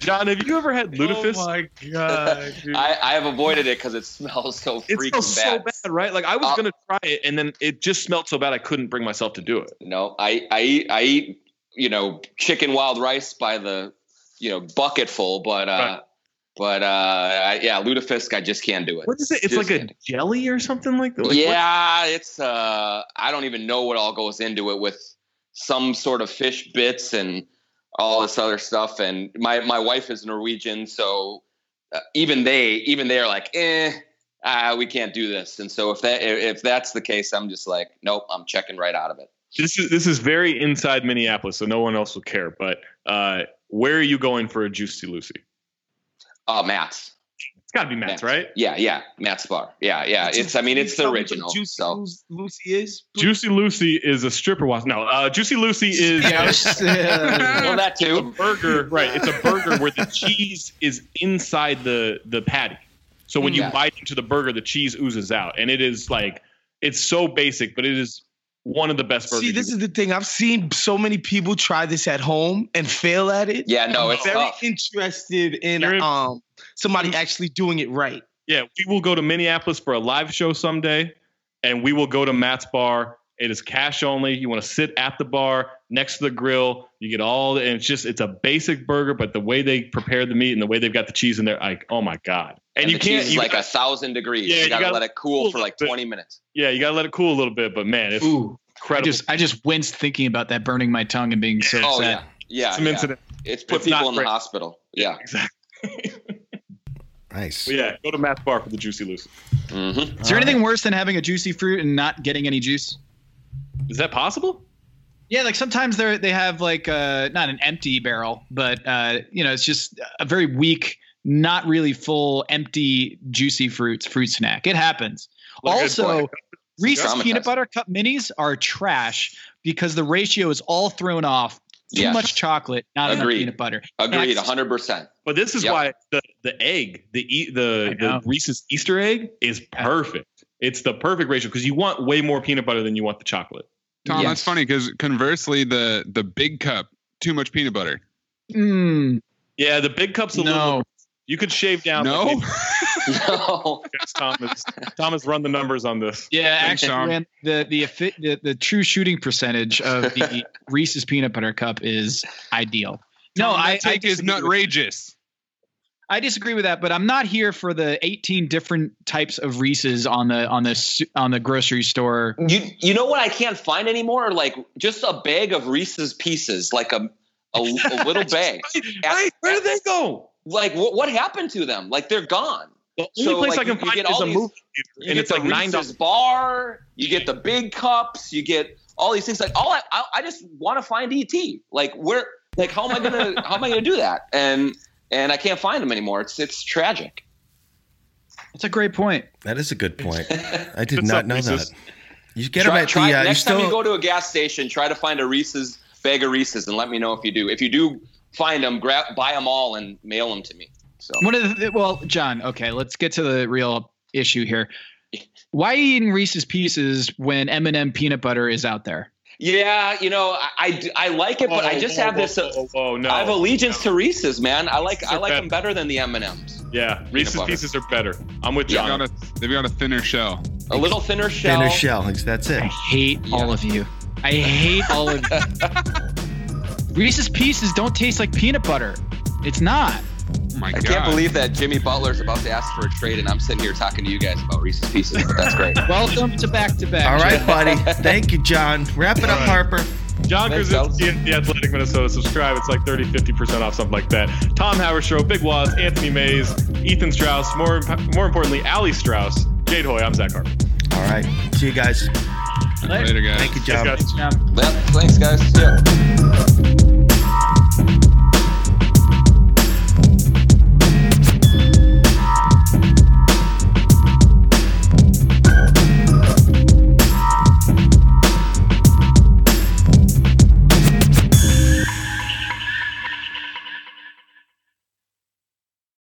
[SPEAKER 3] Jon, have you ever had lutefisk?
[SPEAKER 5] Oh my god. (laughs)
[SPEAKER 7] I, I have avoided it because it smells so
[SPEAKER 3] it
[SPEAKER 7] freaking
[SPEAKER 3] smells so
[SPEAKER 7] bad.
[SPEAKER 3] bad, right? Like I was
[SPEAKER 7] Uh,
[SPEAKER 3] gonna try it, and then it just smelled so bad I couldn't bring myself to do it.
[SPEAKER 7] No, I I I eat you know chicken wild rice by the you know bucketful, but uh,
[SPEAKER 3] Right.
[SPEAKER 7] but uh, I, yeah, lutefisk I just can't do it.
[SPEAKER 3] What is it? It's
[SPEAKER 7] Just
[SPEAKER 3] like a
[SPEAKER 7] can't.
[SPEAKER 3] jelly or something like that. Like, what-
[SPEAKER 7] yeah, it's uh, I don't even know what all goes into it with some sort of fish bits and all this other stuff. And my my wife is Norwegian, so uh, even they even they are like, eh, ah, we can't do this. And so if that if that's the case, I'm just like, nope, I'm checking right out of it.
[SPEAKER 3] This is this is very inside Minneapolis, so no one else will care. But uh, where are you going for a Jucy Lucy?
[SPEAKER 7] Uh, Matt's.
[SPEAKER 3] It's got to be Matt's, right?
[SPEAKER 7] Yeah, yeah, Matt's bar. Yeah, yeah. It's I mean it's the
[SPEAKER 5] Tell me what
[SPEAKER 7] original.
[SPEAKER 5] Juicy
[SPEAKER 7] So
[SPEAKER 5] Lucy- Lucy is.
[SPEAKER 3] Juicy Lucy is a stripper. Was no, uh, Jucy Lucy is (laughs) (laughs)
[SPEAKER 7] well that
[SPEAKER 3] a
[SPEAKER 7] too.
[SPEAKER 3] burger. (laughs) Right, it's a burger where the cheese is inside the the patty. So when you bite into the burger, the cheese oozes out, and it is like it's so basic, but it is one of the best burgers.
[SPEAKER 5] See, this is the thing. I've seen so many people try this at home and fail at it.
[SPEAKER 7] Yeah, no,
[SPEAKER 5] I'm
[SPEAKER 7] it's
[SPEAKER 5] very
[SPEAKER 7] tough.
[SPEAKER 5] interested in
[SPEAKER 3] You're in-
[SPEAKER 5] um somebody actually doing it right.
[SPEAKER 3] Yeah, we will go to Minneapolis for a live show someday, and we will go to Matt's bar It is cash only. You want to sit at the bar next to the grill. You get all the, and it's just it's a basic burger, but the way they prepare the meat and the way they've got the cheese in there, like oh my god! And,
[SPEAKER 7] And,
[SPEAKER 3] you
[SPEAKER 7] the
[SPEAKER 3] can't
[SPEAKER 7] cheese is
[SPEAKER 3] you
[SPEAKER 7] like
[SPEAKER 3] got-
[SPEAKER 7] a thousand degrees.
[SPEAKER 3] Yeah,
[SPEAKER 7] you
[SPEAKER 3] you
[SPEAKER 7] gotta,
[SPEAKER 3] gotta
[SPEAKER 7] let it cool
[SPEAKER 3] cool
[SPEAKER 7] for like
[SPEAKER 3] a bit.
[SPEAKER 7] 20 minutes.
[SPEAKER 3] yeah, you gotta let it cool a little bit. But man, it's
[SPEAKER 6] Ooh, I just I just winced thinking about that, burning my tongue and being so
[SPEAKER 7] Oh
[SPEAKER 6] upset.
[SPEAKER 7] yeah, yeah.
[SPEAKER 3] Some
[SPEAKER 7] yeah.
[SPEAKER 3] incident.
[SPEAKER 7] It's put
[SPEAKER 3] It's
[SPEAKER 7] people in the
[SPEAKER 3] great.
[SPEAKER 7] hospital. Yeah.
[SPEAKER 3] exactly. (laughs)
[SPEAKER 4] Nice.
[SPEAKER 3] But yeah, go to Matt's bar for the juicy loose.
[SPEAKER 7] hmm
[SPEAKER 6] Is there anything worse than having a juicy fruit and not getting any juice?
[SPEAKER 3] Is that possible?
[SPEAKER 6] Yeah, like sometimes they they have like uh not an empty barrel, but uh you know it's just a very weak, not really full, empty juicy fruits fruit snack. It happens.
[SPEAKER 3] Well,
[SPEAKER 6] also. Reese's peanut butter cup minis are trash because the ratio is all thrown off. Too
[SPEAKER 7] Yes.
[SPEAKER 6] much chocolate, not enough peanut butter.
[SPEAKER 7] Agreed. 100%.
[SPEAKER 3] But this is
[SPEAKER 7] Yep.
[SPEAKER 3] why the, the egg, the e-
[SPEAKER 6] I
[SPEAKER 3] the the Reese's Easter egg is perfect. It's the perfect ratio because you want way more peanut butter than you want the chocolate.
[SPEAKER 8] Tom,
[SPEAKER 6] Yes.
[SPEAKER 8] that's funny because conversely, the the big cup too much peanut butter.
[SPEAKER 6] Mm,
[SPEAKER 3] Yeah, the big cup's a
[SPEAKER 6] no.
[SPEAKER 3] little. You could shave down.
[SPEAKER 8] No, (laughs)
[SPEAKER 7] No. (laughs)
[SPEAKER 3] Yes, Thomas. Thomas, run the numbers on this.
[SPEAKER 6] Yeah,
[SPEAKER 8] Thanks,
[SPEAKER 6] actually,
[SPEAKER 8] Tom.
[SPEAKER 6] the the, the the true shooting percentage of the (laughs) Reese's peanut butter cup is ideal. No,
[SPEAKER 8] Tom,
[SPEAKER 6] I
[SPEAKER 8] that take
[SPEAKER 6] I
[SPEAKER 8] is
[SPEAKER 6] disagree with-
[SPEAKER 8] nutrageous.
[SPEAKER 6] I disagree with that, but I'm not here for the 18 different types of Reese's on the on the on the grocery store.
[SPEAKER 7] You you know what I can't find anymore? Like just a bag of Reese's pieces, like a a, (laughs) a little bag.
[SPEAKER 3] Right, where did they go?
[SPEAKER 7] Like what what happened to them? Like they're gone.
[SPEAKER 3] The
[SPEAKER 7] So,
[SPEAKER 3] only place
[SPEAKER 7] like,
[SPEAKER 3] I can find is a
[SPEAKER 7] these-
[SPEAKER 3] movie,
[SPEAKER 7] You
[SPEAKER 3] and it's like nine
[SPEAKER 7] Reese's
[SPEAKER 3] dollars.
[SPEAKER 7] bar. You get the big cups. You get all these things. Like all I I, I just want to find ET. Like where? Like how am I gonna how am I gonna do that? And and I can't find them anymore. It's it's tragic.
[SPEAKER 6] That's a great point.
[SPEAKER 4] That is a good point. (laughs) I did not know
[SPEAKER 3] Reese's?
[SPEAKER 4] that. You get
[SPEAKER 7] try,
[SPEAKER 4] them at
[SPEAKER 7] try-
[SPEAKER 4] the. Uh, you
[SPEAKER 7] next time you go to a gas station, try to find a Reese's bag of Reese's and let me know if you do. If you do find them, grab buy them all and mail them to me. So
[SPEAKER 6] One of the well, Jon. Okay, let's get to the real issue here. (laughs) Why are you eating Reese's Pieces when M&M peanut butter is out there?
[SPEAKER 7] Yeah, you know I, I, I like it, but I just have this. uh,
[SPEAKER 3] Whoa, whoa, no.
[SPEAKER 7] I have allegiance to Reese's, man. I like
[SPEAKER 3] Reese's
[SPEAKER 7] I like
[SPEAKER 3] better.
[SPEAKER 7] them better than the M and M's.
[SPEAKER 3] Yeah, Reese's. Pieces are better. I'm with
[SPEAKER 8] They've
[SPEAKER 3] Jon.
[SPEAKER 8] got they've got a thinner shell.
[SPEAKER 7] A little thinner shell.
[SPEAKER 4] Thinner shell. That's it.
[SPEAKER 6] I hate
[SPEAKER 7] Yeah.
[SPEAKER 6] all of you. I hate all of you. (laughs) Reese's Pieces don't taste like peanut butter. It's not.
[SPEAKER 8] Oh my
[SPEAKER 7] I
[SPEAKER 8] god!
[SPEAKER 7] can't believe that Jimmy Butler's about to ask for a trade, and I'm sitting here talking to you guys about Reese's Pieces. But that's great. (laughs)
[SPEAKER 6] Welcome to back to back.
[SPEAKER 4] All right, buddy. (laughs) Thank you, Jon. Wrap it up,
[SPEAKER 3] All right.
[SPEAKER 4] Harper.
[SPEAKER 3] Jon
[SPEAKER 7] Thanks,
[SPEAKER 3] Krawczynski at the Athletic Minnesota. Subscribe. It's like 30, 50% off, something like that. Tom Haberstroh, Big Wos, Anthony Mayes, Ethan Strauss, more more importantly, Allie Strauss, Jade Hoy. I'm Zach Harper.
[SPEAKER 4] All right. See you guys.
[SPEAKER 8] Later, guys.
[SPEAKER 4] Thank you,
[SPEAKER 3] Thanks,
[SPEAKER 4] Jon.
[SPEAKER 3] guys.
[SPEAKER 6] Jon.
[SPEAKER 7] Well, thanks, guys. See ya.